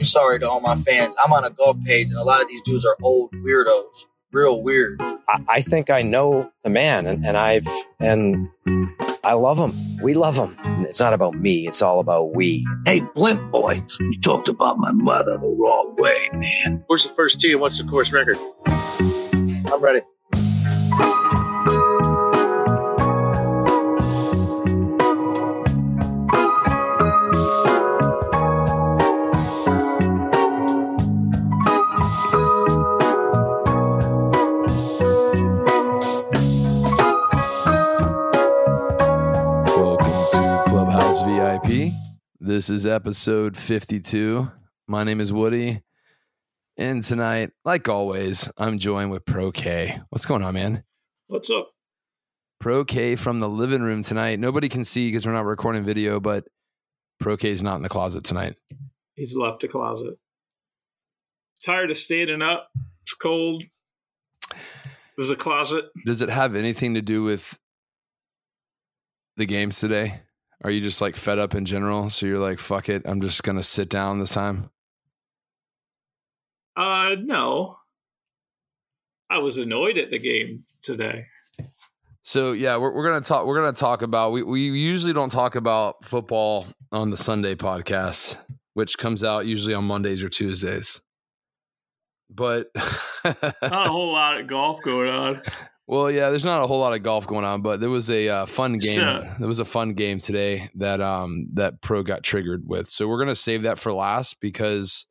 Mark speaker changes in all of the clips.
Speaker 1: I'm sorry to all my fans. I'm on a golf page, and a lot of these dudes are old weirdos. Real weird.
Speaker 2: I, I think I know the man, and, and I've and I love him. We love him. It's not about me. It's all about we.
Speaker 3: Hey, Blimp boy, you talked about my mother the wrong way, man.
Speaker 4: Where's the first tee and what's the course record?
Speaker 1: I'm ready.
Speaker 5: This is episode 52. My name is Woody. And tonight, like always, I'm joined with Pro K. What's going on, man?
Speaker 6: What's up?
Speaker 5: Pro K from the living room tonight. Nobody can see because we're not recording video, but Pro K is not in the closet tonight.
Speaker 6: He's left the closet. Tired of standing up. It's cold. There's a closet.
Speaker 5: Does it have anything to do with the games today? Are you just like fed up in general? So you're like, fuck it, I'm just gonna sit down this time.
Speaker 6: Uh, no. I was annoyed at the game today.
Speaker 5: So yeah, we're, we're gonna talk. We're gonna talk about. We we usually don't talk about football on the Sunday podcast, which comes out usually on Mondays or Tuesdays. But
Speaker 6: Not a whole lot of golf going on.
Speaker 5: well, yeah, there's not a whole lot of golf going on, but there was a uh, fun game.
Speaker 6: Sure.
Speaker 5: There was a fun game today that um that pro got triggered with. So we're gonna save that for last because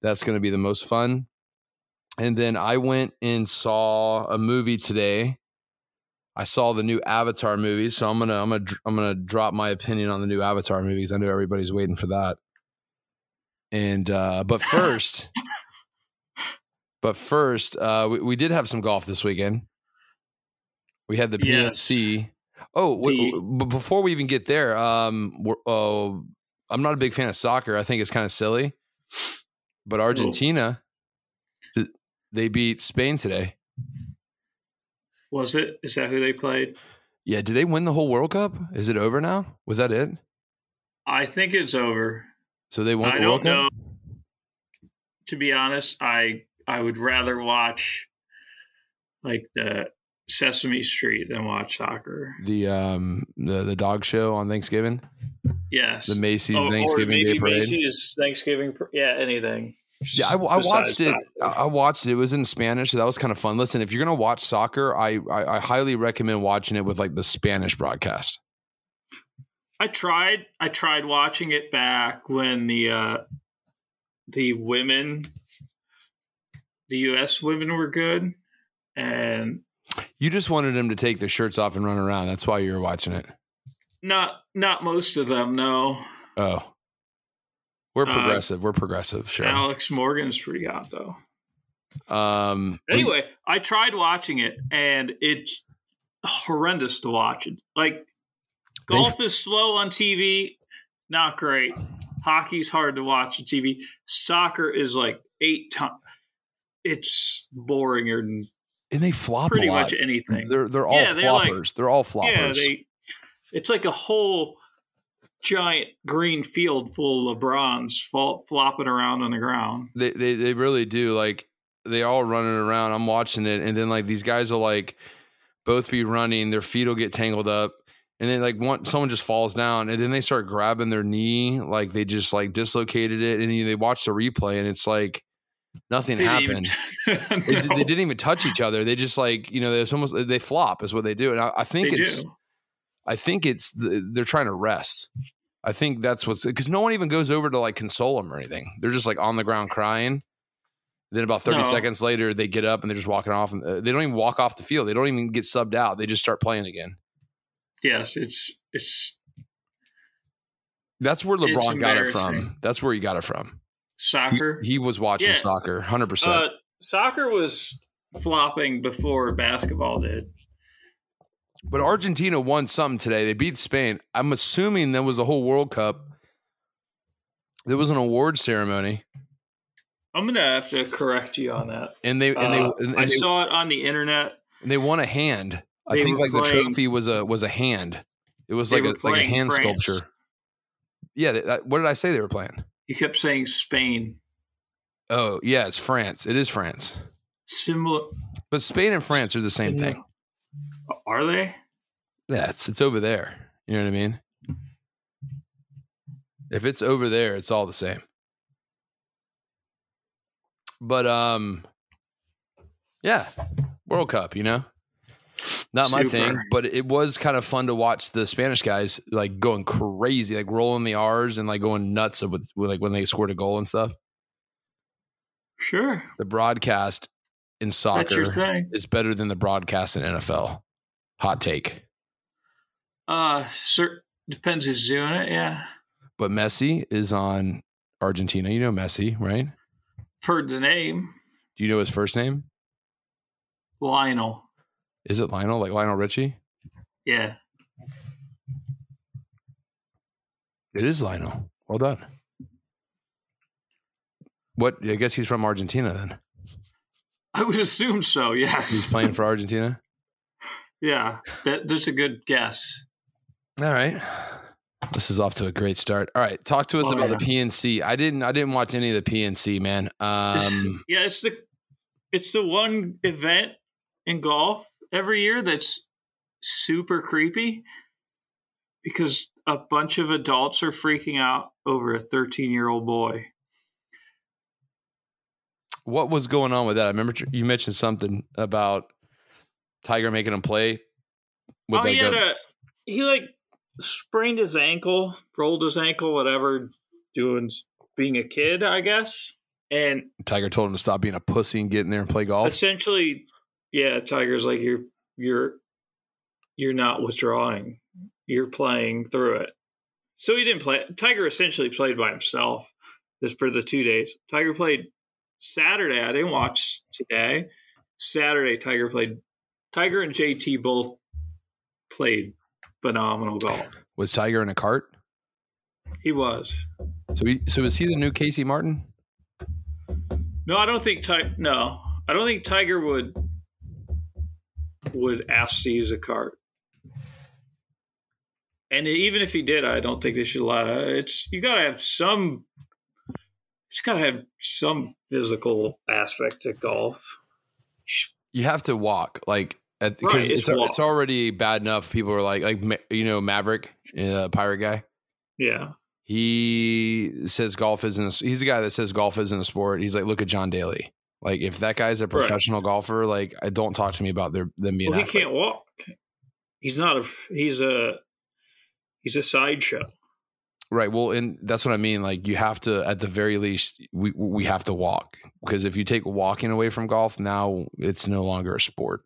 Speaker 5: that's gonna be the most fun. And then I went and saw a movie today. I saw the new Avatar movie, so I'm gonna I'm gonna I'm gonna drop my opinion on the new Avatar movies. I know everybody's waiting for that. And uh, but first, but first, uh, we, we did have some golf this weekend. We had the
Speaker 6: Yes.
Speaker 5: Oh,
Speaker 6: The-
Speaker 5: w- before we even get there, um, oh, I'm not a big fan of soccer. I think it's kind of silly. But Argentina, th- they beat Spain today.
Speaker 6: Was it? Is that who they played?
Speaker 5: Yeah, did they win the whole World Cup? Is it over now? Was that it?
Speaker 6: I think it's over.
Speaker 5: So they won
Speaker 6: I
Speaker 5: the World
Speaker 6: don't know.
Speaker 5: Cup.
Speaker 6: To be honest, I I would rather watch like the Sesame Street and watch soccer.
Speaker 5: The um the the dog show on Thanksgiving,
Speaker 6: Yes.
Speaker 5: the Macy's
Speaker 6: Oh,
Speaker 5: Thanksgiving Day Parade.
Speaker 6: Macy's Thanksgiving. Yeah, anything.
Speaker 5: Yeah, I, I watched it.
Speaker 6: soccer.
Speaker 5: I watched it. It was in Spanish, so that was kind of fun. Listen, if you're gonna watch soccer, I, I I highly recommend watching it with like the Spanish broadcast.
Speaker 6: I tried. I tried watching it back when the uh, the women, the U.S. women were good, and
Speaker 5: You just wanted them to take their shirts off and run around. That's why you were watching it.
Speaker 6: not not most of them. No,
Speaker 5: Oh, we're
Speaker 6: Uh,
Speaker 5: progressive. we're progressive. Sure.
Speaker 6: Alex Morgan's pretty hot though.
Speaker 5: Um.
Speaker 6: Anyway, I tried watching it, and it's horrendous to watch. It like golf is slow on TV, not great. Hockey's hard to watch on TV. Soccer is like eight times. It's boring and
Speaker 5: and they flop
Speaker 6: pretty
Speaker 5: a lot.
Speaker 6: much anything.
Speaker 5: They're they're all
Speaker 6: Yeah, they're like-
Speaker 5: floppers. they're all floppers.
Speaker 6: Yeah, they. It's like a whole giant green field full of LeBrons fall, flopping around on the ground.
Speaker 5: They, they they really do. Like they all running around. I'm watching it, and then like these guys will like both be running. Their feet will get tangled up, and then like one someone just falls down, and then they start grabbing their knee, like they just like dislocated it, and then they watch the replay, and it's like nothing
Speaker 6: They
Speaker 5: happened.
Speaker 6: even-
Speaker 5: They,
Speaker 6: No,
Speaker 5: they didn't even touch each other. They just like you know, it's almost they flop is what they do, and I, I think
Speaker 6: they
Speaker 5: it's
Speaker 6: do.
Speaker 5: I think it's the, they're trying to rest. I think that's what's because no one even goes over to like console them or anything. They're just like on the ground crying. Then about thirty
Speaker 6: No.
Speaker 5: seconds later, they get up and they're just walking off. And uh, they don't even walk off the field. They don't even get subbed out. They just start playing again.
Speaker 6: Yes, it's it's
Speaker 5: That's where
Speaker 6: It's
Speaker 5: LeBron got it from. That's where he got it from. He,
Speaker 6: soccer.
Speaker 5: he was watching
Speaker 6: Yeah.
Speaker 5: soccer, hundred percent.
Speaker 6: Uh, soccer was flopping before basketball did.
Speaker 5: But Argentina won something today. They beat Spain. I'm assuming that was the whole World Cup. There was an award ceremony,
Speaker 6: I'm gonna have to correct you on that.
Speaker 5: and they and
Speaker 6: Uh,
Speaker 5: they and,
Speaker 6: I
Speaker 5: they,
Speaker 6: saw it on the internet.
Speaker 5: and they won a hand. I think like the trophy was a was a hand. It was like a like a hand
Speaker 6: France.
Speaker 5: sculpture. Yeah, they, that, what did I say they were playing?
Speaker 6: You kept saying Spain.
Speaker 5: Oh yeah, it's France. It is France.
Speaker 6: Similar.
Speaker 5: But Spain and France are the same thing.
Speaker 6: Are they?
Speaker 5: Yeah, it's it's over there. You know what I mean? If it's over there, it's all the same. But um yeah, World Cup, you know? Not my thing, but it was kind of fun to watch the Spanish guys like going crazy, like rolling the R's and like going nuts with, with like when they scored a goal and stuff.
Speaker 6: Sure.
Speaker 5: The broadcast in soccer is better than the broadcast in NFL. Hot take.
Speaker 6: Uh, cer depends who's doing it. Yeah.
Speaker 5: But Messi is on Argentina. You know Messi, right?
Speaker 6: Heard the name
Speaker 5: Do you know his first name?
Speaker 6: Lionel.
Speaker 5: Is it Lionel, like Lionel Richie?
Speaker 6: Yeah.
Speaker 5: It is Lionel. Well done. What? I guess he's from Argentina then.
Speaker 6: I would assume so. Yes.
Speaker 5: He's playing for Argentina.
Speaker 6: yeah. That that's a good guess.
Speaker 5: All right. This is off to a great start. All right, talk to us
Speaker 6: Oh,
Speaker 5: about
Speaker 6: yeah.
Speaker 5: the PNC. I didn't. I didn't watch any of the PNC, man.
Speaker 6: It's-
Speaker 5: Um,
Speaker 6: yeah, it's the it's the one event in golf every year that's super creepy because a bunch of adults are freaking out over a 13 year old boy.
Speaker 5: what was going on with that? I remember you mentioned something about Tiger making him play. With
Speaker 6: oh,
Speaker 5: like
Speaker 6: he had
Speaker 5: a,
Speaker 6: a he like sprained his ankle, rolled his ankle, whatever, doing being a kid, I guess, and
Speaker 5: Tiger told him to stop being a pussy and get in there and play golf.
Speaker 6: essentially, yeah, Tiger's like you're you're you're not withdrawing, you're playing through it. So he didn't play. Tiger essentially played by himself just for the two days. Tiger played Saturday. I didn't watch today. Saturday, Tiger played. Tiger and JT both played phenomenal golf.
Speaker 5: Was Tiger in a cart?
Speaker 6: He was.
Speaker 5: So he, so is he the new Casey Martin?
Speaker 6: No, I don't think. No, I don't think Tiger would would ask to use a cart. And even if he did, I don't think they should allow it. It's you got to have some. It's got to have some physical aspect to golf.
Speaker 5: You have to walk like at,
Speaker 6: Right,
Speaker 5: because
Speaker 6: it's
Speaker 5: it's, it's already bad enough. People are like like you know Maverick, uh, pirate guy.
Speaker 6: Yeah,
Speaker 5: He says golf isn't. A, he's the guy that says golf isn't a sport. He's like, look at John Daly. Like if that guy's a professional golfer, like I don't talk to me about their them being.
Speaker 6: well, he can't walk. He's not a. He's a. He's a sideshow.
Speaker 5: Right. Well, and that's what I mean. Like you have to, at the very least, we we have to walk because if you take walking away from golf, now it's no longer a sport.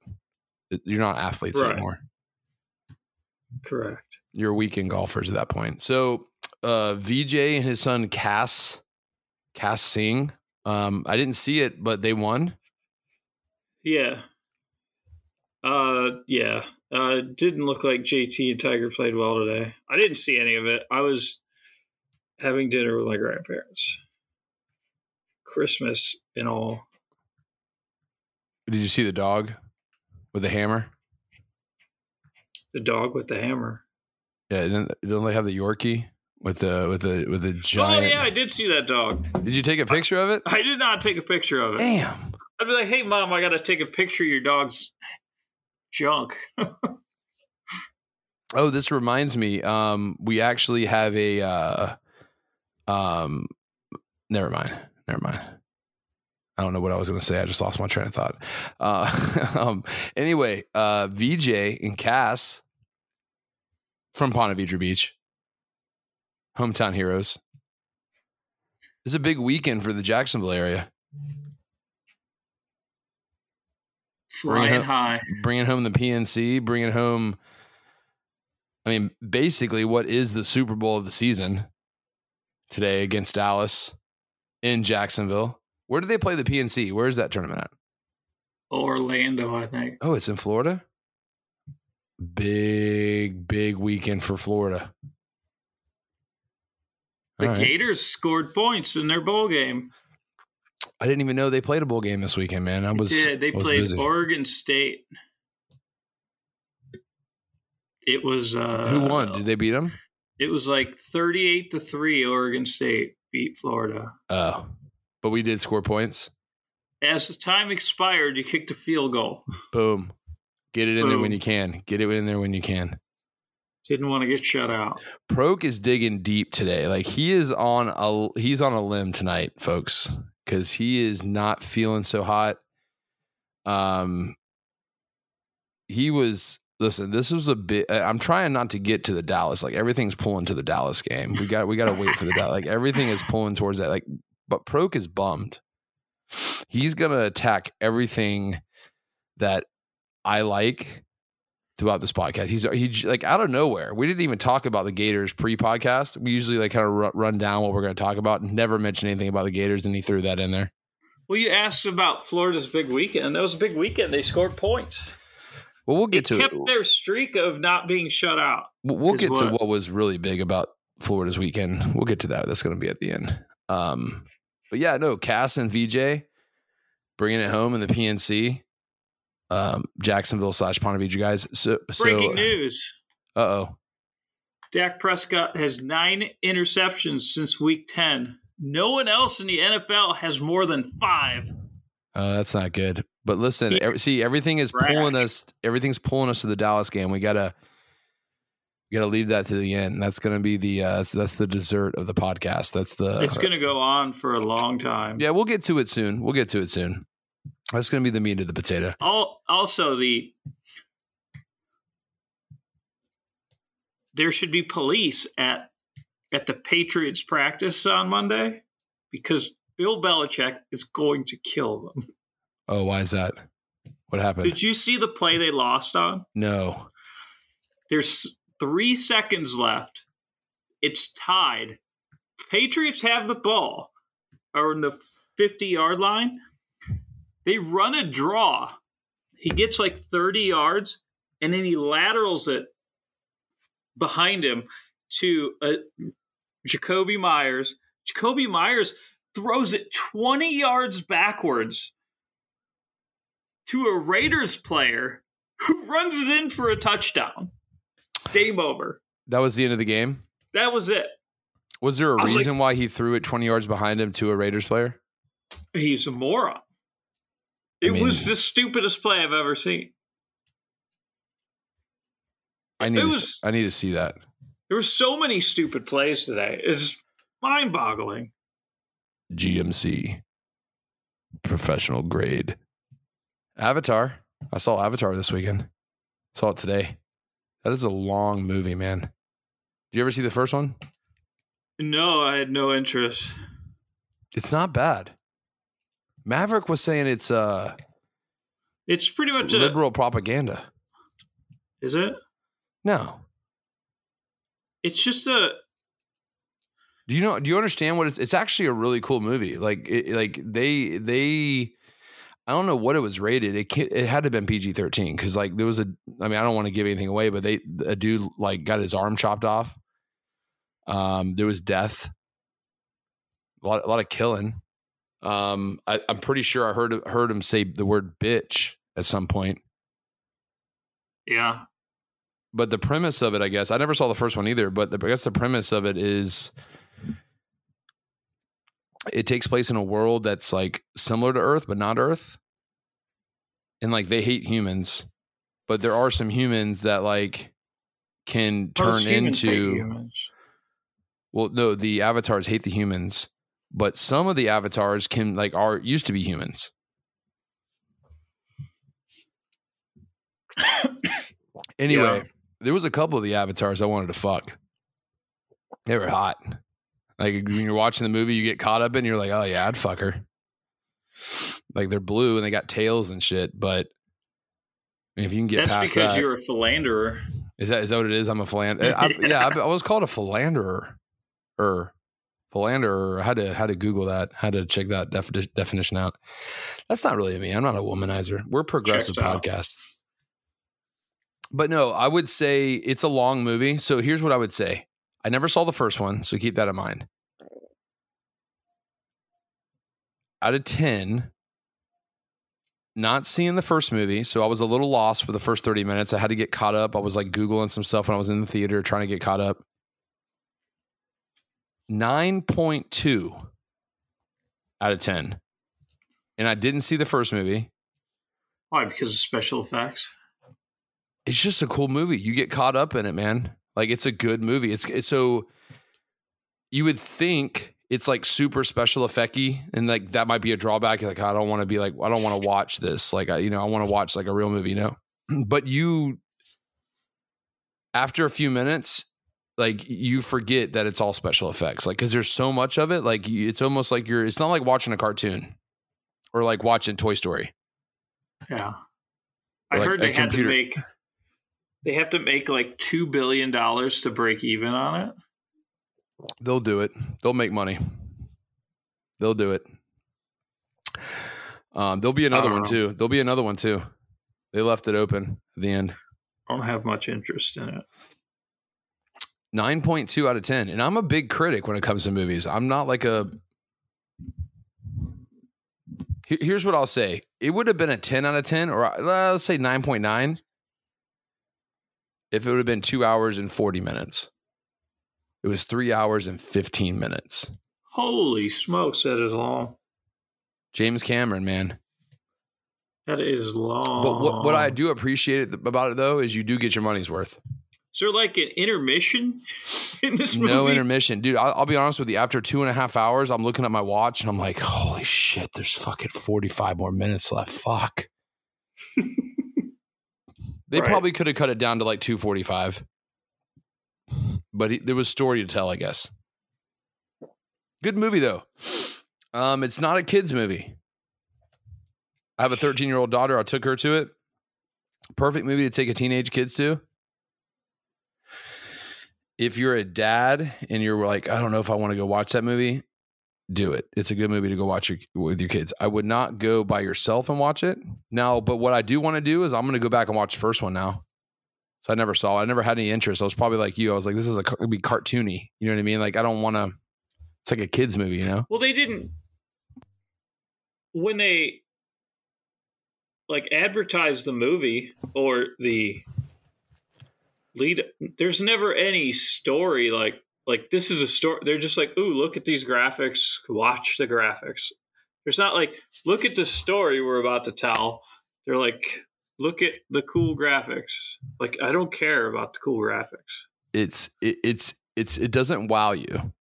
Speaker 5: You're not athletes
Speaker 6: Right.
Speaker 5: anymore.
Speaker 6: Correct.
Speaker 5: You're weekend golfers at that point. So, uh, VJ and his son Qass, Qass Singh. Um, I didn't see it, but they won.
Speaker 6: Yeah. Uh, yeah. Uh, didn't look like JT and Tiger played well today. I didn't see any of it. I was having dinner with my grandparents. Christmas and all.
Speaker 5: Did you see the dog with the hammer?
Speaker 6: The dog with the hammer.
Speaker 5: Yeah. Don't don't they have the Yorkie with the with the with the giant?
Speaker 6: Oh yeah, I did see that dog.
Speaker 5: Did you take a picture of it?
Speaker 6: I did not take a picture of it.
Speaker 5: Damn.
Speaker 6: I'd be like, "Hey, mom, I got to take a picture of your dog's junk."
Speaker 5: Oh, this reminds me. Um, we actually have a. Uh, um, never mind. Never mind. I don't know what I was going to say. I just lost my train of thought. Uh, um, anyway, uh, VJ and Qass from Ponte Vedra Beach, hometown heroes. It's a big weekend for the Jacksonville area.
Speaker 6: Flying
Speaker 5: home-
Speaker 6: high.
Speaker 5: bringing home the PNC, bringing home. I mean, basically, what is the Super Bowl of the season today against Dallas in Jacksonville? Where do they play the PNC? Where is that tournament at?
Speaker 6: Orlando, I think.
Speaker 5: Oh, it's in Florida. Big, big weekend for Florida.
Speaker 6: The
Speaker 5: right.
Speaker 6: Gators scored points in their bowl game.
Speaker 5: I didn't even know they played a bowl game this weekend, man. I was
Speaker 6: Yeah, they
Speaker 5: was
Speaker 6: played
Speaker 5: busy.
Speaker 6: Oregon State. It was uh
Speaker 5: Who won? Did they beat them?
Speaker 6: It was like thirty-eight to three. Oregon State beat Florida.
Speaker 5: Oh, but we did score points.
Speaker 6: As the time expired, you kicked a field goal.
Speaker 5: Boom. Get it in there when you can. Get it in there when you can.
Speaker 6: Didn't want to get shut out.
Speaker 5: Prok is digging deep today. Like he is on a he's on a limb tonight, folks, because he is not feeling so hot. Um, he was. Listen, this was a bit. I'm trying not to get to the Dallas. Like everything's pulling to the Dallas game. We got we got to wait for the Dallas. Like everything is pulling towards that. Like, but Prok is bummed. He's gonna attack everything that I like throughout this podcast. He's he like out of nowhere. We didn't even talk about the Gators pre-podcast. We usually like kind of ru- run down what we're going to talk about and never mention anything about the Gators, and he threw that in there.
Speaker 6: Well, you asked about Florida's big weekend. That was a big weekend. They scored points.
Speaker 5: Well, we'll
Speaker 6: It
Speaker 5: get to
Speaker 6: kept
Speaker 5: it.
Speaker 6: their streak of not being shut out.
Speaker 5: We'll we'll get to
Speaker 6: what-
Speaker 5: what was really big about Florida's weekend. We'll get to that. That's going to be at the end. Um, but yeah, no, Qass and VJ bringing it home in the PNC. Um, Jacksonville slash Ponte Vedra guys. So, so
Speaker 6: Breaking news.
Speaker 5: Uh oh.
Speaker 6: Dak Prescott has nine interceptions since week 10. No one else in the NFL has more than five.
Speaker 5: Uh, that's not good. But listen,
Speaker 6: He-
Speaker 5: ev- see, everything is pulling us. Everything's pulling us to the Dallas game. We gotta, we gotta leave that to the end. That's gonna be the. Uh, that's, the dessert of the podcast. That's the.
Speaker 6: it's going to go on for a long time.
Speaker 5: yeah, we'll get to it soon. We'll get to it soon. That's gonna be the meat of the potato.
Speaker 6: Al- Also, the there should be police at at the Patriots practice on Monday because Bill Belichick is going to kill them.
Speaker 5: Oh, why is that? What happened?
Speaker 6: Did you see the play they lost on?
Speaker 5: no.
Speaker 6: There's three seconds left. It's tied. Patriots have the ball, or in the 50 yard line. They run a draw. He gets like 30 yards, and then he laterals it behind him to uh, Jakobi Meyers. Jakobi Meyers throws it 20 yards backwards to a Raiders player who runs it in for a touchdown. Game over.
Speaker 5: That was the end of the game.
Speaker 6: That was it.
Speaker 5: Was there a
Speaker 6: was like-
Speaker 5: reason why he threw it twenty yards behind him to a Raiders player?
Speaker 6: He's a moron.
Speaker 5: I
Speaker 6: It
Speaker 5: mean-
Speaker 6: was the stupidest play I've ever seen.
Speaker 5: I need.
Speaker 6: It
Speaker 5: to,
Speaker 6: was-
Speaker 5: I need to see that.
Speaker 6: There were so many stupid plays today. It's mind boggling.
Speaker 5: GMC, professional grade. Avatar. I saw Avatar this weekend. Saw it today. That is a long movie, man. Did you ever see the first one?
Speaker 6: No, I had no interest.
Speaker 5: It's not bad. Maverick was saying it's uh
Speaker 6: It's pretty much a.
Speaker 5: liberal propaganda.
Speaker 6: Is it?
Speaker 5: No.
Speaker 6: It's just a.
Speaker 5: Do you know? Do you understand what it's? It's actually a really cool movie. Like, it, like they they, I don't know what it was rated. It it had to have been PG thirteen because like there was a. I mean, I don't want to give anything away, but they a dude like got his arm chopped off. Um, there was death. A lot, a lot of killing. Um, I, I'm pretty sure I heard heard him say the word bitch at some point.
Speaker 6: Yeah.
Speaker 5: but the premise of it, I guess, I never saw the first one either. But the, I guess the premise of it is it takes place in a world that's like similar to Earth, but not Earth. And like they hate humans, but there are some humans that like can turn
Speaker 6: Most humans hate
Speaker 5: into. Well, no, the avatars hate the humans, but some of the avatars can like are used to be humans. anyway,
Speaker 6: Yeah.
Speaker 5: there was a couple of the avatars I wanted to fuck. They were hot. Like when you're watching the movie, you get caught up in, you're like, oh yeah, I'd fuck her. Like they're blue and they got tails and shit, but if you can get
Speaker 6: That's
Speaker 5: past
Speaker 6: because
Speaker 5: that,
Speaker 6: you're a philanderer.
Speaker 5: is that is that what it is? I'm a philanderer. Uh, I, yeah, I, I was called a philanderer, or philanderer. Had to had to Google that. How to check that defi- definition out. That's not really me. I'm not a womanizer. We're progressive podcast. But no, I would say it's a long movie. So here's what I would say. I never saw the first one, so keep that in mind. Out of 10, not seeing the first movie, so I was a little lost for the first 30 minutes. I had to get caught up. I was like Googling some stuff when I was in the theater trying to get caught up. 9.2 out of 10. And I didn't see the first movie.
Speaker 6: Why? Because of special effects.
Speaker 5: It's just a cool movie. You get caught up in it, man. Like it's a good movie. It's, it's so you would think it's like super special effecty and like that might be a drawback. You're like, I don't want to be like, I don't want to watch this. Like, I, you know, I want to watch like a real movie, you know? But you, after a few minutes, like you forget that it's all special effects. Like, cause there's so much of it. Like, it's almost like you're, it's not like watching a cartoon or like watching Toy Story.
Speaker 6: Yeah. I
Speaker 5: Like
Speaker 6: heard they had to make they have to make like two billion dollars to break even on it.
Speaker 5: They'll do it. They'll make money. They'll do it. Um, there'll be another one
Speaker 6: know.
Speaker 5: too. There'll be another one too. They left it open at the end.
Speaker 6: I don't have much interest in it.
Speaker 5: 9.2 out of 10. And I'm a big critic when it comes to movies. I'm not like a. Here's what I'll say it would have been a 10 out of 10, or uh, let's say 9.9 if it would have been two hours and 40 minutes. It was three hours and 15 minutes.
Speaker 6: Holy smokes, that is long.
Speaker 5: James Cameron, man.
Speaker 6: That is long.
Speaker 5: But what, what I do appreciate it- about it though is you do get your money's worth.
Speaker 6: Is there like an intermission in this movie?
Speaker 5: No intermission, dude. I'll, I'll be honest with you. After two and a half hours, I'm looking at my watch and I'm like, "Holy shit! There's fucking 45 more minutes left. Fuck." they
Speaker 6: Right.
Speaker 5: probably could have cut it down to like 245, but he, there was story to tell, I guess. Good movie though. Um, it's not a kids movie. I have a 13 year old daughter. I took her to it. Perfect movie to take a teenage kids to if you're a dad and you're like, I don't know if I want to go watch that movie, do it. It's a good movie to go watch your, with your kids. I would not go by yourself and watch it. Now, but what I do want to do is I'm going to go back and watch the first one now. So I never saw it. I never had any interest. I was probably like you. I was like, this is a it'd be cartoony. You know what I mean? Like I don't want to. It's like a kids movie, you know?
Speaker 6: Well, they didn't when they like advertised the movie or the lead. There's never any story like like this is a story. They're just like, ooh, look at these graphics. Watch the graphics. There's not like look at the story we're about to tell. They're like, look at the cool graphics. Like I don't care about the cool graphics.
Speaker 5: It's it, it's it's it doesn't wow you,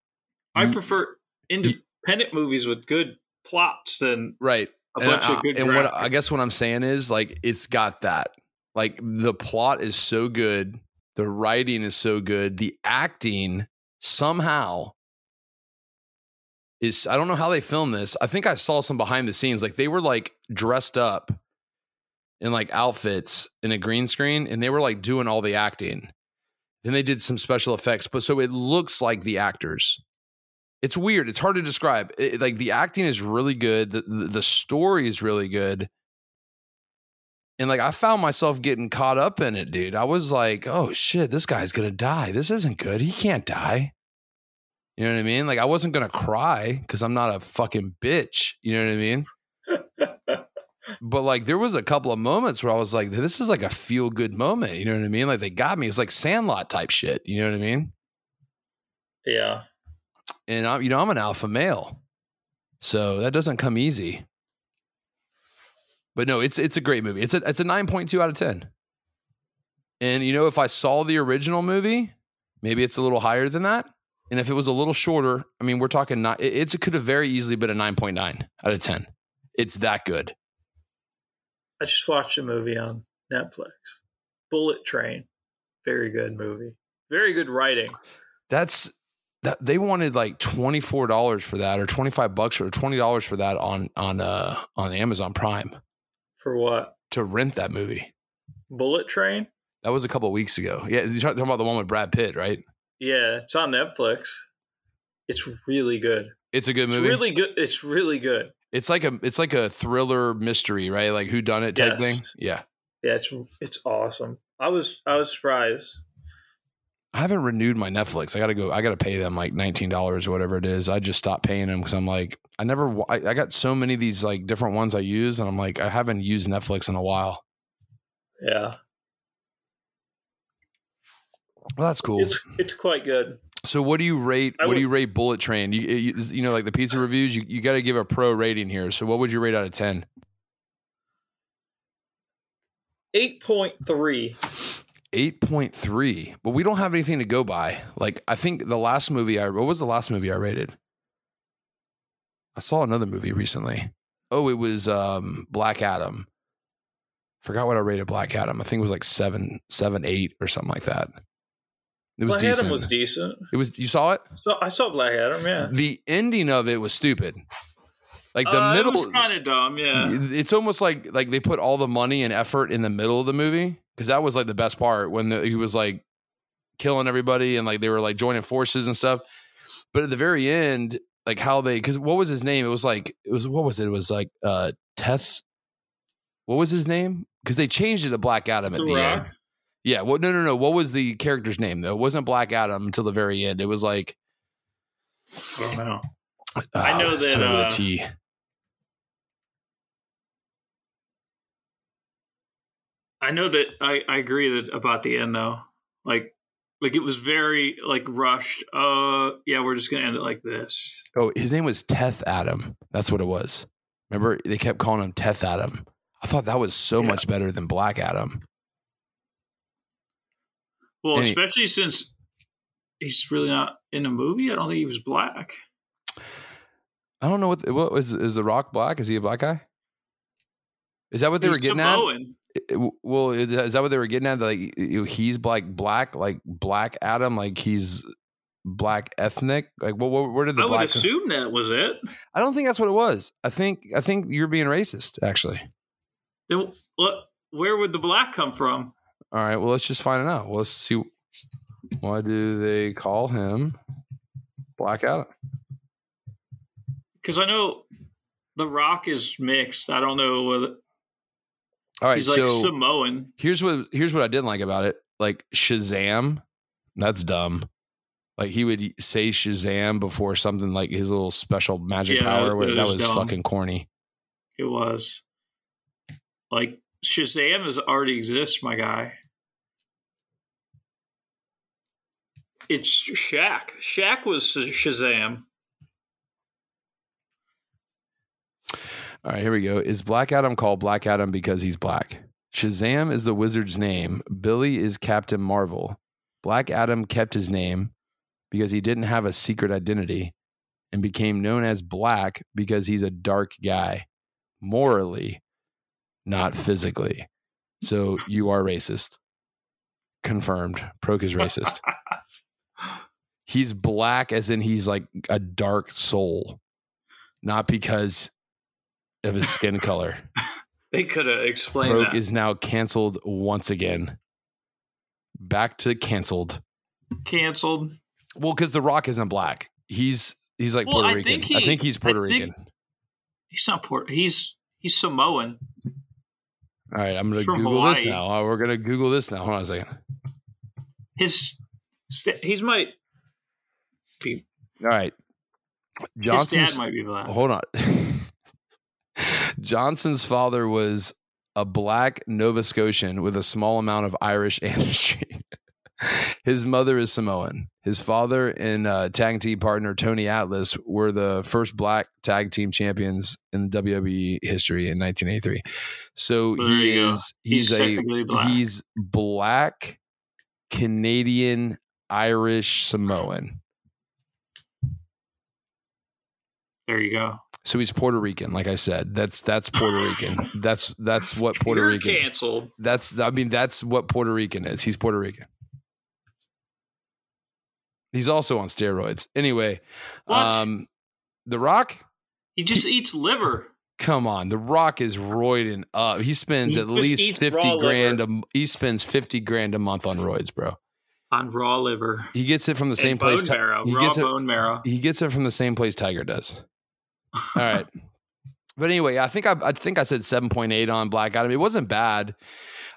Speaker 6: I
Speaker 5: You-
Speaker 6: prefer independent movies with good plots than
Speaker 5: right?
Speaker 6: a
Speaker 5: and
Speaker 6: bunch
Speaker 5: I,
Speaker 6: of good
Speaker 5: and
Speaker 6: graphics.
Speaker 5: what I guess what I'm saying is like it's got that. Like the plot is so good, the writing is so good, the acting somehow is I don't know how they filmed this. I think I saw some behind the scenes. Like they were like dressed up in like outfits in a green screen and they were like doing all the acting. Then they did some special effects, but so it looks like the actors. It's weird. It's hard to describe. It- like the acting is really good. The, the the story is really good. And like I found myself getting caught up in it, dude. I was like, "Oh shit, this guy's to die. This isn't good. He can't die." You know what I mean? Like I wasn't to cry cuz I'm not a fucking bitch. You know what I mean? But like there was a couple of moments where I was like, "This is like a feel good moment." You know what I mean? Like they got me. It's like Sandlot type shit. You know what I mean?
Speaker 6: yeah.
Speaker 5: and I'm you know I'm an alpha male, so that doesn't come easy. But no, it's it's a great movie. It's a it's a nine point two out of ten. And you know, if I saw the original movie, maybe it's a little higher than that. And if it was a little shorter, I mean, we're talking not. It, it's it could have very easily been a nine point nine out of ten. It's that good.
Speaker 6: I just watched a movie on Netflix. Bullet Train. Very good movie. Very good writing.
Speaker 5: That's that they wanted like twenty four dollars for that, or twenty five bucks, or twenty dollars for that on on uh on Amazon Prime
Speaker 6: For what?
Speaker 5: to rent that movie.
Speaker 6: Bullet Train?
Speaker 5: That was a couple of weeks ago. Yeah, you're talking about the one with Brad Pitt, right?
Speaker 6: Yeah, it's on Netflix. It's really good.
Speaker 5: It's a good
Speaker 6: It's
Speaker 5: movie.
Speaker 6: really good. It's really good.
Speaker 5: it's like a it's like a thriller mystery, right? Like who done it type
Speaker 6: Yes.
Speaker 5: thing. Yeah.
Speaker 6: Yeah, it's it's awesome. I was I was surprised.
Speaker 5: I haven't renewed my Netflix. I got to go. I got to pay them like nineteen dollars or whatever it is. I just stopped paying them because I'm like, I never. I, I got so many of these like different ones I use, and I'm like, I haven't used Netflix in a while.
Speaker 6: Yeah,
Speaker 5: Well, that's cool.
Speaker 6: it's it's quite good.
Speaker 5: So what do you rate?
Speaker 6: I
Speaker 5: what do you rate Bullet Train? You, you you know like the pizza reviews. You you got to give a pro rating here. So what would you rate out of ten?
Speaker 6: Eight point three.
Speaker 5: Eight point three. But we don't have anything to go by. Like I think the last movie I what was the last movie I rated? I saw another movie recently. Oh, it was um, Black Adam. Forgot what I rated Black Adam. I think it was like seven, seven, eight, or something like that. It was
Speaker 6: Black
Speaker 5: decent.
Speaker 6: Adam was decent.
Speaker 5: it was. You saw it.
Speaker 6: So I saw Black Adam. Yeah.
Speaker 5: The ending of it was stupid. Like the
Speaker 6: Uh,
Speaker 5: middle,
Speaker 6: was kind of dumb. Yeah.
Speaker 5: it's almost like like they put all the money and effort in the middle of the movie because that was like the best part when the, he was like killing everybody and like they were like joining forces and stuff. But at the very end, like how they because what was his name? It was like it was what was it? It was like uh Teth. What was his name? Because they changed it to Black Adam at
Speaker 6: The
Speaker 5: the end. Yeah. Well, no, no, no. What was the character's name though? It wasn't Black Adam until the very end. It was like
Speaker 6: I don't know. I know
Speaker 5: oh,
Speaker 6: that,
Speaker 5: son of a
Speaker 6: uh, I know that I, I agree that about the end though. Like like it was very like rushed. Uh yeah, we're just gonna end it like this.
Speaker 5: Oh, his name was Teth Adam. That's what it was. Remember, they kept calling him Teth Adam. I thought that was so
Speaker 6: Yeah.
Speaker 5: much better than Black Adam.
Speaker 6: Well,
Speaker 5: Any-
Speaker 6: especially since he's really not in the movie. I don't think he was black.
Speaker 5: I don't know what what was is the Rock black? Is he a black guy? Is that what they
Speaker 6: He's
Speaker 5: were getting
Speaker 6: Samoan.
Speaker 5: Well, is that what they were getting at? Like he's like black, like Black Adam, like he's black ethnic. Like, well, where, did the black.
Speaker 6: I would
Speaker 5: black?
Speaker 6: assume that was it.
Speaker 5: I don't think that's what it was. I think I think you're being racist. Actually.
Speaker 6: Then what? Where would the black come from?
Speaker 5: All right. Well, let's just find it out. Well, let's see. Why do they call him Black Adam?
Speaker 6: Because I know the Rock is mixed. I don't know whether
Speaker 5: All right.
Speaker 6: he's
Speaker 5: so
Speaker 6: like Samoan.
Speaker 5: here's what here's what I didn't like about it. Like Shazam, that's dumb. Like he would say Shazam before something like his little special magic
Speaker 6: Yeah,
Speaker 5: power.
Speaker 6: it
Speaker 5: That was
Speaker 6: dumb.
Speaker 5: fucking corny.
Speaker 6: It was like Shazam is already exists, my guy. It's Shaq. Shaq was Shazam.
Speaker 5: All right, here we go. Is Black Adam called Black Adam because he's black? Shazam is the wizard's name. Billy is Captain Marvel. Black Adam kept his name because he didn't have a secret identity and became known as Black because he's a dark guy, morally, not physically. So you are racist. Confirmed. Prok is racist. he's black as in he's like a dark soul, not because of his skin color.
Speaker 6: They could have explained
Speaker 5: Prok
Speaker 6: that.
Speaker 5: is now canceled once again. Back to canceled.
Speaker 6: Canceled.
Speaker 5: Well, because The Rock isn't black. He's he's like
Speaker 6: Well,
Speaker 5: Puerto
Speaker 6: I
Speaker 5: Rican.
Speaker 6: think
Speaker 5: I think he's Puerto
Speaker 6: think-
Speaker 5: Rican.
Speaker 6: He's not Port. He's he's Samoan.
Speaker 5: All right, I'm gonna
Speaker 6: He's from
Speaker 5: Google this now. Uh, We're gonna Google this now. Hold on a second.
Speaker 6: His he's might be
Speaker 5: All right.
Speaker 6: his
Speaker 5: Johnson's
Speaker 6: dad might be black.
Speaker 5: hold on. Johnson's father was a black Nova Scotian with a small amount of Irish ancestry. His mother is Samoan. His father and uh, tag team partner Tony Atlas were the first black tag team champions in WWE history in 1983. So
Speaker 6: There
Speaker 5: he is he's,
Speaker 6: He's
Speaker 5: a
Speaker 6: black.
Speaker 5: he's black Canadian Irish Samoan.
Speaker 6: There you go.
Speaker 5: So he's Puerto Rican, like I said. That's that's Puerto Rican. That's that's what Puerto
Speaker 6: You're
Speaker 5: Rican.
Speaker 6: canceled.
Speaker 5: That's I mean that's what Puerto Rican is. He's Puerto Rican. He's also on steroids. Anyway,
Speaker 6: What?
Speaker 5: um The Rock,
Speaker 6: he just eats liver.
Speaker 5: come on. The Rock is roiding up. He spends
Speaker 6: He
Speaker 5: at least 50 grand a, he spends 50 grand a month on roids, bro.
Speaker 6: on raw liver.
Speaker 5: He gets it from the same
Speaker 6: and
Speaker 5: place
Speaker 6: bone marrow.
Speaker 5: he
Speaker 6: raw
Speaker 5: gets it
Speaker 6: bone marrow.
Speaker 5: he gets it from the same place Tiger does. All right. But anyway, I think I, I think I said 7.8 on Black Adam. It wasn't bad.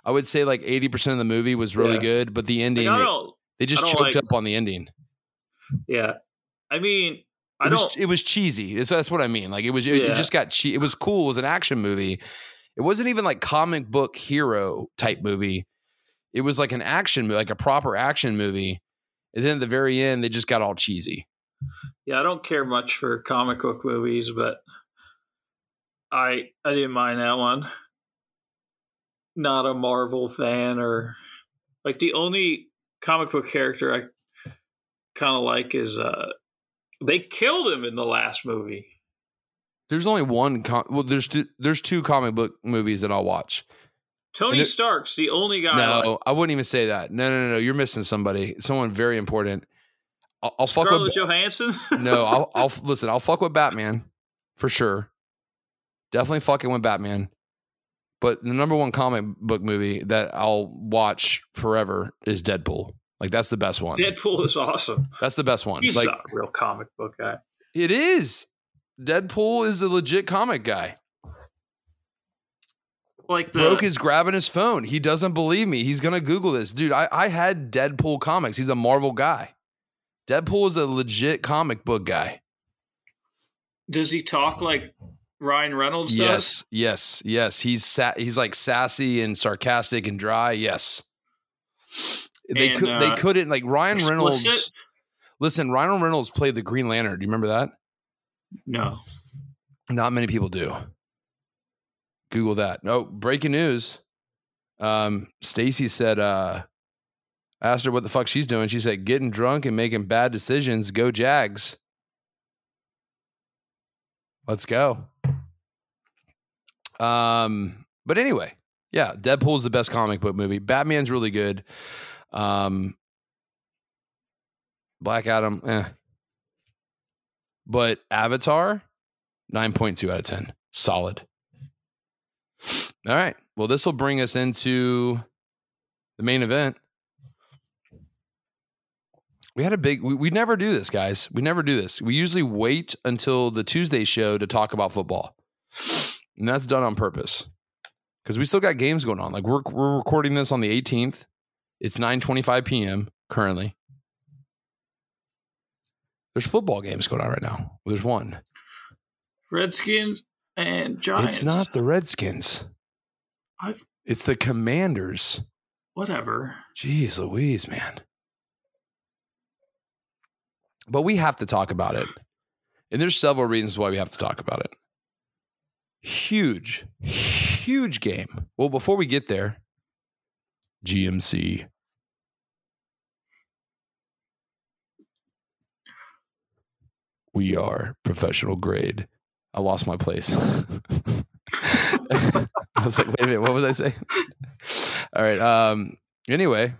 Speaker 5: I would say like 80% of the movie was really
Speaker 6: Yeah.
Speaker 5: good, but the ending
Speaker 6: don't.
Speaker 5: they just choked
Speaker 6: like-
Speaker 5: up on the ending.
Speaker 6: Yeah, I mean, I
Speaker 5: It
Speaker 6: don't.
Speaker 5: was, it was cheesy. It's- that's what I mean. Like it was it,
Speaker 6: Yeah.
Speaker 5: it just got che- it was cool. It was an action movie. It wasn't even like comic book hero type movie. It was like an action movie, like a proper action movie. And then at the very end, they just got all cheesy.
Speaker 6: Yeah, I don't care much for comic book movies, but I I didn't mind that one. Not a Marvel fan or like the only comic book character I kind of like is uh they killed him in the last movie.
Speaker 5: There's only one. Com- well, there's two, there's two comic book movies that I'll watch.
Speaker 6: Tony Stark's the only guy. I
Speaker 5: No,
Speaker 6: like.
Speaker 5: I wouldn't even say that. No, no, no, no. You're missing somebody. Someone very important. I'll, I'll fuck
Speaker 6: Scarlett
Speaker 5: with.
Speaker 6: Johansson.
Speaker 5: no, I'll, I'll listen. I'll fuck with Batman for sure. Definitely fucking with Batman. But the number one comic book movie that I'll watch forever is Deadpool. Like that's the best one.
Speaker 6: Deadpool is awesome.
Speaker 5: That's the best one.
Speaker 6: He's
Speaker 5: like
Speaker 6: not a real comic book guy.
Speaker 5: it is. Deadpool is a legit comic guy.
Speaker 6: Like the
Speaker 5: Prok is grabbing his phone. He doesn't believe me. He's gonna Google this, dude. I, I had Deadpool comics. He's a Marvel guy. Deadpool is a legit comic book guy.
Speaker 6: does he talk like Ryan Reynolds does?
Speaker 5: Yes, yes, yes. He's sa- he's like sassy and sarcastic and dry. Yes. They
Speaker 6: And,
Speaker 5: could they
Speaker 6: uh,
Speaker 5: couldn't like Ryan Reynolds. Listen, Ryan Reynolds played the Green Lantern. Do you remember that?
Speaker 6: No.
Speaker 5: Not many people do. Google that. No, breaking news. Um, Stacy said, uh, I asked her what the fuck she's doing. She said, getting drunk and making bad decisions. Go Jags. Let's go. Um, but anyway, yeah, Deadpool's the best comic book movie. Batman's really good. Um, Black Adam, eh. But Avatar, 9.2 out of 10. Solid. All right. Well, this will bring us into the main event. We had a big, we, we never do this, guys. We never do this. We usually wait until the Tuesday show to talk about football. And that's done on purpose because we still got games going on. Like we're, we're recording this on the 18th. It's 9.25 p.m. currently. There's football games going on right now. There's one.
Speaker 6: Redskins and Giants.
Speaker 5: It's not the Redskins.
Speaker 6: I've
Speaker 5: It's the Commanders.
Speaker 6: whatever.
Speaker 5: Jeez Louise, man. But we have to talk about it. And there's several reasons why we have to talk about it. Huge, huge game. Well, before we get there, GMC. We are professional grade. I lost my place. I was like, wait a minute, what was I saying? All right. Um, anyway.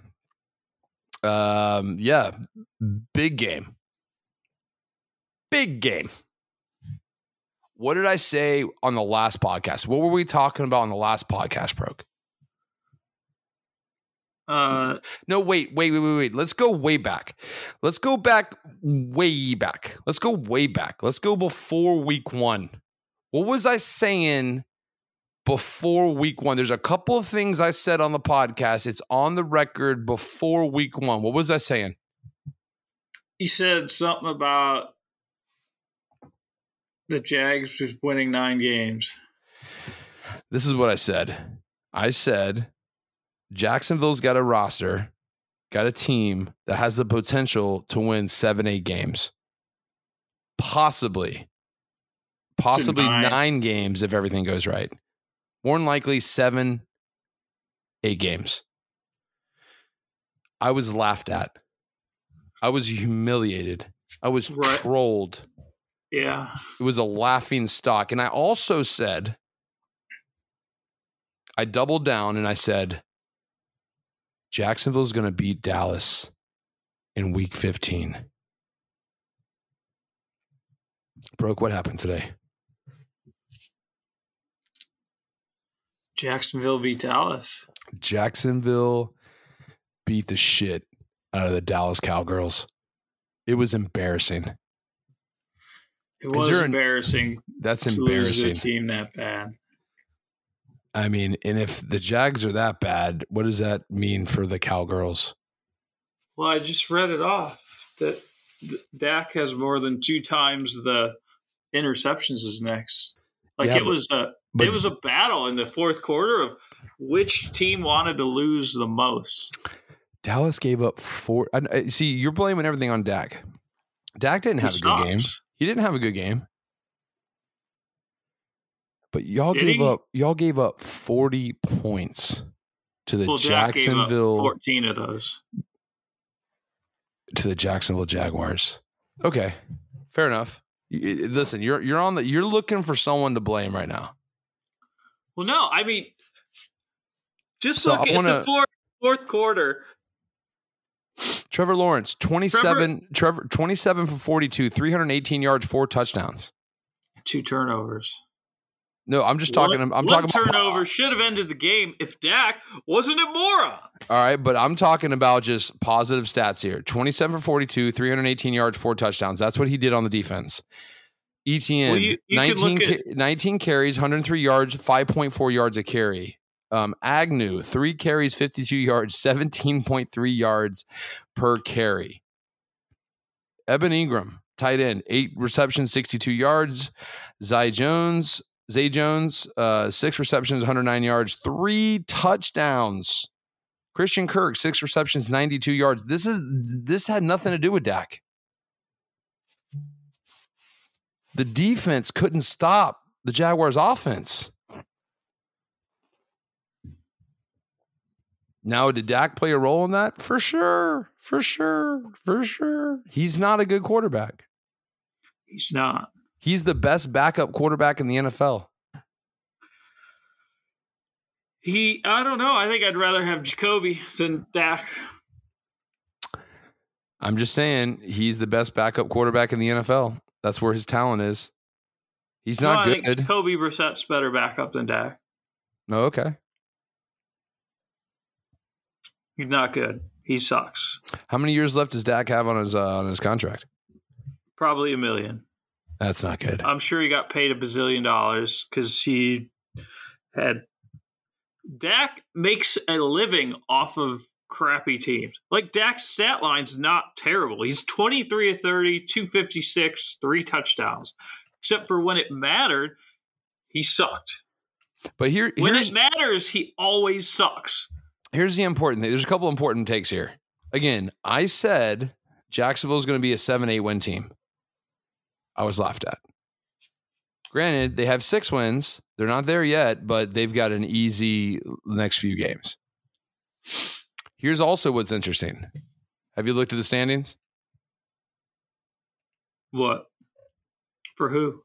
Speaker 5: Um, yeah, big game. Big game. What did I say on the last podcast? What were we talking about on the last podcast, Prok?
Speaker 6: Uh,
Speaker 5: No, wait, wait, wait, wait, wait. Let's go way back. Let's go back way back. Let's go way back. Let's go before week one. What was I saying before week one? There's a couple of things I said on the podcast. It's on the record before week one. What was I saying?
Speaker 6: he said something about the Jags was winning nine games.
Speaker 5: This is what I said. I said Jacksonville's got a roster, got a team that has the potential to win seven, eight games. Possibly. Possibly
Speaker 6: nine.
Speaker 5: nine. games if everything goes right. More than likely seven, eight games. I was laughed at. I was humiliated. I was
Speaker 6: Right.
Speaker 5: trolled.
Speaker 6: Yeah.
Speaker 5: It was a laughing stock. And I also said, I doubled down and I said, Jacksonville's going to beat Dallas in week 15. Prok, what happened today?
Speaker 6: Jacksonville beat Dallas.
Speaker 5: Jacksonville beat the shit out of the Dallas Cowgirls. It was embarrassing.
Speaker 6: It was
Speaker 5: an-
Speaker 6: embarrassing
Speaker 5: That's
Speaker 6: to lose a
Speaker 5: embarrassing.
Speaker 6: team that bad.
Speaker 5: I mean, and if the Jags are that bad, what does that mean for the Cowgirls?
Speaker 6: Well, I just read it off that Dak has more than two times the interceptions as next. Like
Speaker 5: Yeah,
Speaker 6: it
Speaker 5: but-
Speaker 6: was a
Speaker 5: but-
Speaker 6: it was a battle in the fourth quarter of which team wanted to lose the most.
Speaker 5: Dallas gave up four. I- I- uh, See, you're blaming everything on Dak. Dak didn't have
Speaker 6: He
Speaker 5: a good game. He didn't have a good game. But y'all
Speaker 6: Did
Speaker 5: gave
Speaker 6: he?
Speaker 5: up y'all gave up 40 points to the
Speaker 6: Well, Dak gave up
Speaker 5: Jacksonville
Speaker 6: 14 of those.
Speaker 5: to the Jacksonville Jaguars. Okay. Fair enough. Listen, you're you're on the you're looking for someone to blame right now.
Speaker 6: Well, no, I mean, just
Speaker 5: So
Speaker 6: look
Speaker 5: I
Speaker 6: at
Speaker 5: wanna-
Speaker 6: the fourth, fourth quarter.
Speaker 5: Trevor Lawrence, 27 Trevor 27 for 42, 318 yards, four touchdowns.
Speaker 6: Two turnovers.
Speaker 5: No, I'm just talking I'm,
Speaker 6: One,
Speaker 5: talking
Speaker 6: one
Speaker 5: about
Speaker 6: turnover should have ended the game if Dak wasn't a moron.
Speaker 5: All right, but I'm talking about just positive stats here. 27 for 42, 318 yards, four touchdowns. That's what he did on the defense. ETN,
Speaker 6: Well, you- you
Speaker 5: 19,
Speaker 6: look
Speaker 5: ca- 19 carries, 103 yards, 5.4 yards a carry. Um, Agnew, three carries, 52 yards, 17.3 yards per carry. Evan Engram, tight end, eight receptions, 62 yards. Zay Jones, Zay Jones, uh, six receptions, 109 yards, three touchdowns. Christian Kirk, six receptions, 92 yards. This is this had nothing to do with Dak. The defense couldn't stop the Jaguars offense. Now, did Dak play a role in that? For sure. For sure. For sure. He's not a good quarterback.
Speaker 6: He's not.
Speaker 5: He's the best backup quarterback in the NFL.
Speaker 6: He, I don't know. I think I'd rather have Jacoby than Dak.
Speaker 5: I'm just saying he's the best backup quarterback in the NFL. That's where his talent is. He's
Speaker 6: No,
Speaker 5: not
Speaker 6: I think
Speaker 5: good.
Speaker 6: Jacoby Brissett's better backup than Dak.
Speaker 5: Oh, okay.
Speaker 6: He's not good. He sucks.
Speaker 5: How many years left does Dak have on his uh, on his contract?
Speaker 6: Probably a million.
Speaker 5: That's not good.
Speaker 6: I'm sure he got paid a bazillion dollars because he had. Dak makes a living off of crappy teams. Like Dak's stat line's not terrible. He's 23 of 30, 256, three touchdowns. Except for when it mattered, he sucked.
Speaker 5: But here,
Speaker 6: When it matters, he always sucks.
Speaker 5: Here's the important thing. There's a couple important takes here. Again, I said Jacksonville's going to be a seven eight win team. I was laughed at. Granted, they have six wins. They're not there yet, but they've got an easy next few games. Here's also what's interesting. Have you looked at the standings?
Speaker 6: What? For who?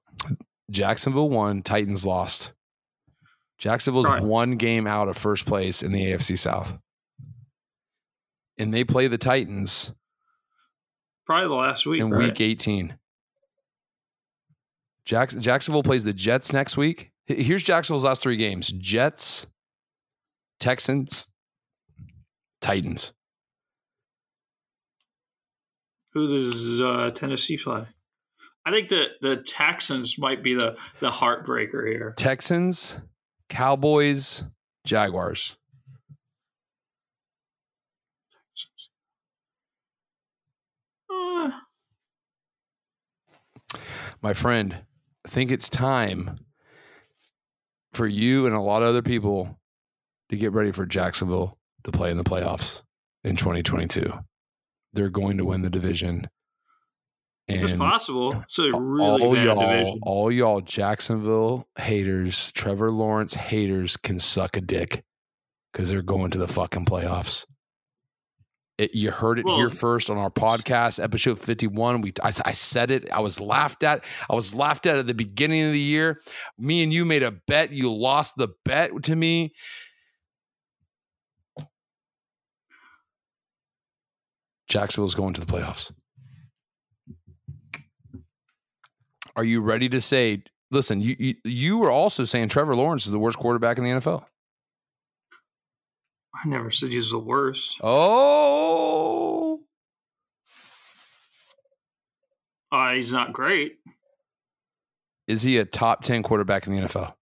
Speaker 5: Jacksonville won, Titans lost. Jacksonville's
Speaker 6: Right.
Speaker 5: one game out of first place in the AFC South. And they play the Titans
Speaker 6: Probably the last week.
Speaker 5: in
Speaker 6: right?
Speaker 5: week 18. Jacks- Jacksonville plays the Jets next week. Here's Jacksonville's last three games Jets, Texans, Titans.
Speaker 6: Who does uh, Tennessee play? I think the the Texans might be the the heartbreaker here.
Speaker 5: Texans, Cowboys, Jaguars.
Speaker 6: Uh,
Speaker 5: My friend, I think it's time for you and a lot of other people to get ready for Jacksonville to play in the playoffs in 2022. They're going to win the division.
Speaker 6: It's possible. It's a really
Speaker 5: all y'all,
Speaker 6: division.
Speaker 5: all y'all Jacksonville haters, Trevor Lawrence haters can suck a dick because they're going to the fucking playoffs. It, you heard it
Speaker 6: Well,
Speaker 5: here first on our podcast, episode 51. We I, I said it. I was laughed at. I was laughed at at the beginning of the year. Me and you made a bet. You lost the bet to me. Jacksonville's going to the playoffs. Are you ready to say? Listen, you, you you were also saying Trevor Lawrence is the worst quarterback in the NFL.
Speaker 6: I never said he's the worst.
Speaker 5: Oh,
Speaker 6: Uh, he's not great.
Speaker 5: is he a top ten quarterback in the NFL?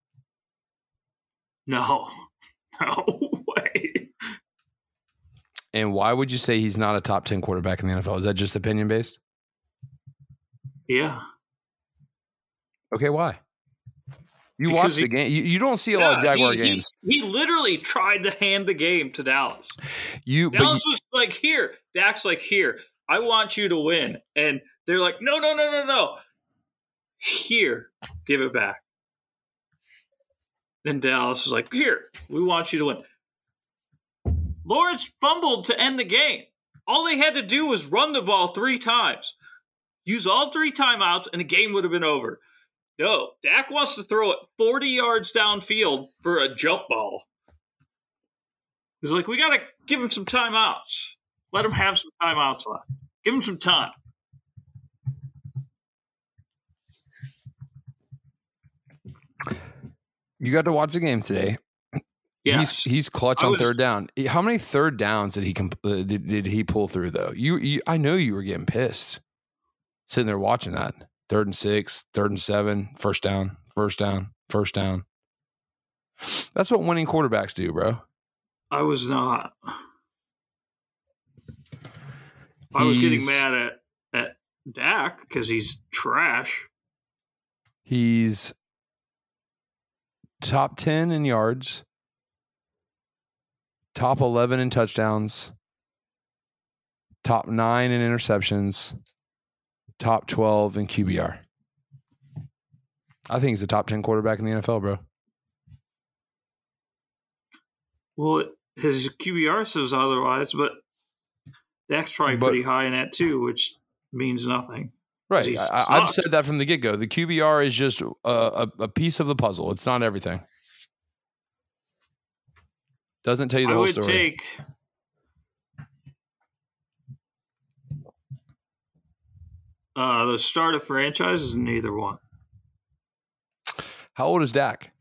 Speaker 6: No, no way.
Speaker 5: And why would you say he's not a top ten quarterback in the NFL? Is that just opinion based?
Speaker 6: Yeah,
Speaker 5: Okay, why? You
Speaker 6: Because
Speaker 5: watch the
Speaker 6: he-
Speaker 5: game. You, you don't see a lot of Jaguar
Speaker 6: he, he-
Speaker 5: games.
Speaker 6: He, literally tried to hand the game to Dallas.
Speaker 5: you, but you,
Speaker 6: Dallas was like, here. Dak's like, here. I want you to win. And they're like, no, no, no, no, no. Here, give it back. Then Dallas is like, here, we want you to win. Lawrence fumbled to end the game. All they had to do was run the ball three times, use all three timeouts, and the game would have been over. No, Dak wants to throw it 40 yards downfield for a jump ball. He's like, we got to give him some timeouts. Let him have some timeouts left. Give him some time.
Speaker 5: You got to watch the game today.
Speaker 6: Yes.
Speaker 5: He's he's clutch on
Speaker 6: was-
Speaker 5: third down. How many third downs did he comp- uh, did, did he pull through though? You, you I know you were getting pissed sitting there watching that. Third and six, third and seven, first down, first down, first down. That's what winning quarterbacks do, bro.
Speaker 6: I was not. I was getting mad at at Dak because he's trash.
Speaker 5: He's top 10 in yards, top 11 in touchdowns, top 9 in interceptions, top 12 in QBR. I think he's the top 10 quarterback in the NFL, bro.
Speaker 6: Well, his QBR says otherwise, but Dak's probably
Speaker 5: But-
Speaker 6: pretty high in that too, which means nothing.
Speaker 5: Right. I, I've said that from the get go. The QBR is just a, a, a piece of the puzzle, it's not everything. Doesn't tell you the
Speaker 6: I
Speaker 5: whole
Speaker 6: would
Speaker 5: story.
Speaker 6: take. Uh, the start of franchise is neither one.
Speaker 5: How old is Dak?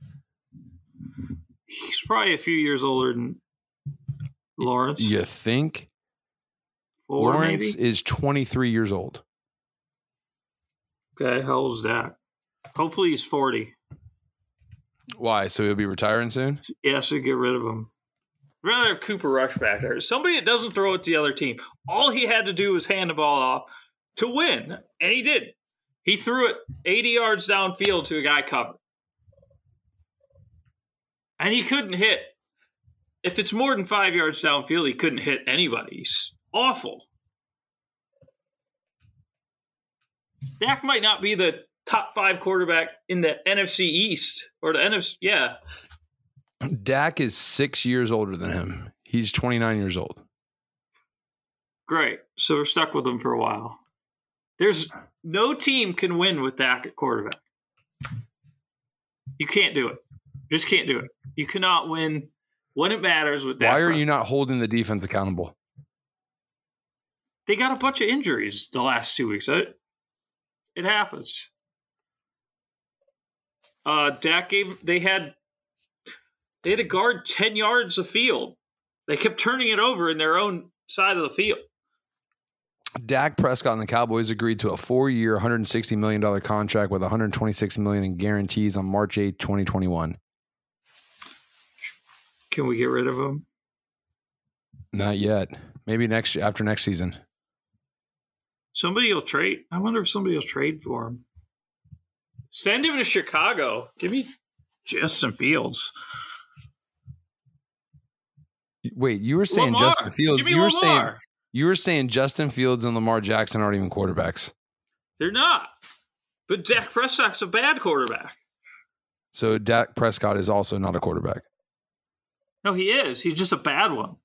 Speaker 6: He's probably a few years older than Lawrence.
Speaker 5: You think?
Speaker 6: Four,
Speaker 5: Lawrence
Speaker 6: maybe.
Speaker 5: is 23 years old.
Speaker 6: Okay, how old is that? Hopefully he's forty.
Speaker 5: Why? So he'll be retiring soon?
Speaker 6: Yeah, so get rid of him. Rather have Cooper Rush back there. Somebody that doesn't throw it to the other team. All he had to do was hand the ball off to win, and he did. He threw it 80 yards downfield to a guy covered. And he couldn't hit. If it's more than five yards downfield, he couldn't hit anybody. He's awful. Dak might not be the top five quarterback in the NFC East or the NFC. Yeah,
Speaker 5: Dak is six years older than him. He's 29 years old.
Speaker 6: Great. So we're stuck with him for a while. There's no team can win with Dak at quarterback. You can't do it. Just can't do it. You cannot win when it matters with Dak.
Speaker 5: Why are you not holding the defense accountable?
Speaker 6: They got a bunch of injuries the last two weeks. It, it happens. Uh, Dak gave. They had. They had to guard ten yards of field. They kept turning it over in their own side of the field.
Speaker 5: Dak Prescott and the Cowboys agreed to a four-year, $160 million contract with 126 million in guarantees on March 8, 2021.
Speaker 6: Can we get rid of him?
Speaker 5: Not yet. Maybe next after next season.
Speaker 6: Somebody will trade. I wonder if somebody will trade for him. Send him to Chicago. Give me Justin Fields.
Speaker 5: Wait, you were saying
Speaker 6: Lamar.
Speaker 5: Justin Fields. You were saying you were saying Justin Fields and Lamar Jackson aren't even quarterbacks.
Speaker 6: They're not. But Dak Prescott's a bad quarterback.
Speaker 5: So Dak Prescott is also not a quarterback.
Speaker 6: No, he is. He's just a bad one.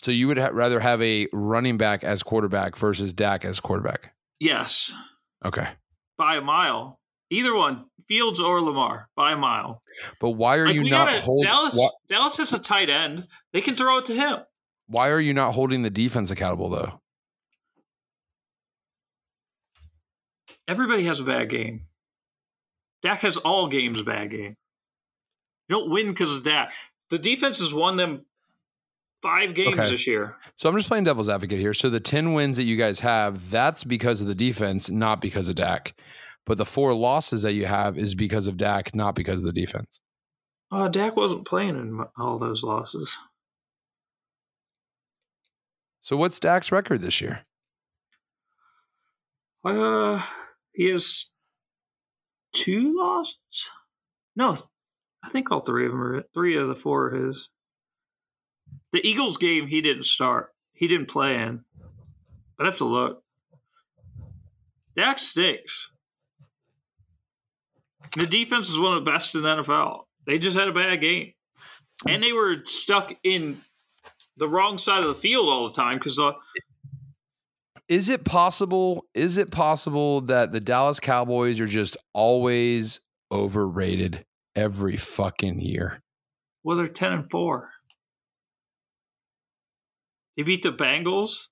Speaker 5: So you would ha- rather have a running back as quarterback versus Dak as quarterback.
Speaker 6: Yes,
Speaker 5: Okay.
Speaker 6: by a mile. Either one, Fields or Lamar, by a mile.
Speaker 5: But why are
Speaker 6: Like,
Speaker 5: you not holding
Speaker 6: Dallas? Dallas has a tight end. They can throw it to him.
Speaker 5: Why are you not holding the defense accountable though?
Speaker 6: Everybody has a bad game. Dak has all games bad game. You don't win because of Dak. The defense has won them five games
Speaker 5: Okay.
Speaker 6: this year.
Speaker 5: So I'm just playing devil's advocate here. So the 10 wins that you guys have, that's because of the defense, not because of Dak. But the four losses that you have is because of Dak, not because of the defense.
Speaker 6: Uh, Dak wasn't playing in all those losses.
Speaker 5: So what's Dak's record this year?
Speaker 6: Uh, he has two losses. No, I think all three of them are three of the four are his. The Eagles game, he didn't start. He didn't play in. I'd have to look. Dak stinks. The defense is one of the best in the NFL. They just had a bad game, and they were stuck in the wrong side of the field all the time because uh,
Speaker 5: Is it possible? Is it possible that the Dallas Cowboys are just always overrated every fucking year?
Speaker 6: well, they're ten and four. They beat the Bengals.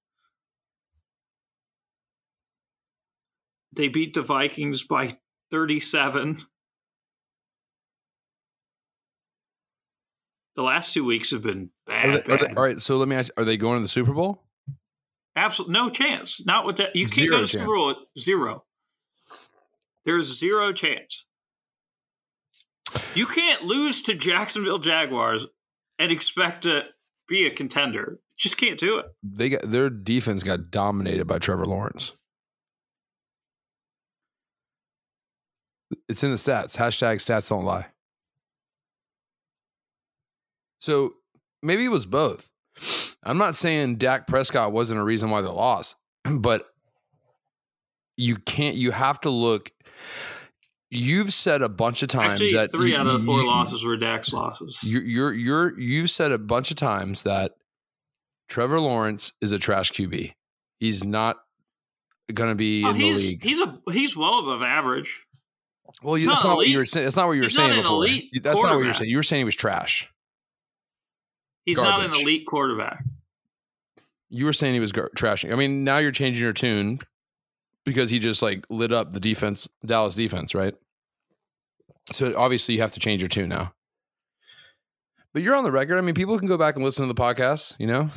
Speaker 6: They beat the Vikings by thirty-seven. The last two weeks have been
Speaker 5: Are
Speaker 6: bad.
Speaker 5: they- are they- all right, so let me ask: Are they going to the Super Bowl?
Speaker 6: Absolutely no chance. Not with that. You can't go to. Super Bowl at zero. There's zero chance. You can't lose to Jacksonville Jaguars and expect to be a contender. Just can't do it.
Speaker 5: They got their defense got dominated by Trevor Lawrence. It's in the stats. Hashtag stats don't lie. So maybe it was both. I'm not saying Dak Prescott wasn't a reason why they lost, but you can't. You have to look. You've said a bunch of times
Speaker 6: Actually,
Speaker 5: that
Speaker 6: three
Speaker 5: you-
Speaker 6: out of the four
Speaker 5: you-
Speaker 6: losses were Dak's losses.
Speaker 5: You're you're you're you've said a bunch of times that Trevor Lawrence is a trash QB. He's not going to be
Speaker 6: Oh,
Speaker 5: in the
Speaker 6: he's
Speaker 5: league.
Speaker 6: he's a he's well above average.
Speaker 5: well, you, that's
Speaker 6: not
Speaker 5: not what you were saying. That's not what you were
Speaker 6: He's
Speaker 5: saying before. that's not what you were saying. You were saying he was trash.
Speaker 6: He's not an elite quarterback.
Speaker 5: You were saying he was gar- trashing. I mean, now you're changing your tune because he just like lit up the defense, Dallas defense, right? So obviously you have to change your tune now. But you're on the record. I mean, people can go back and listen to the podcast. You know,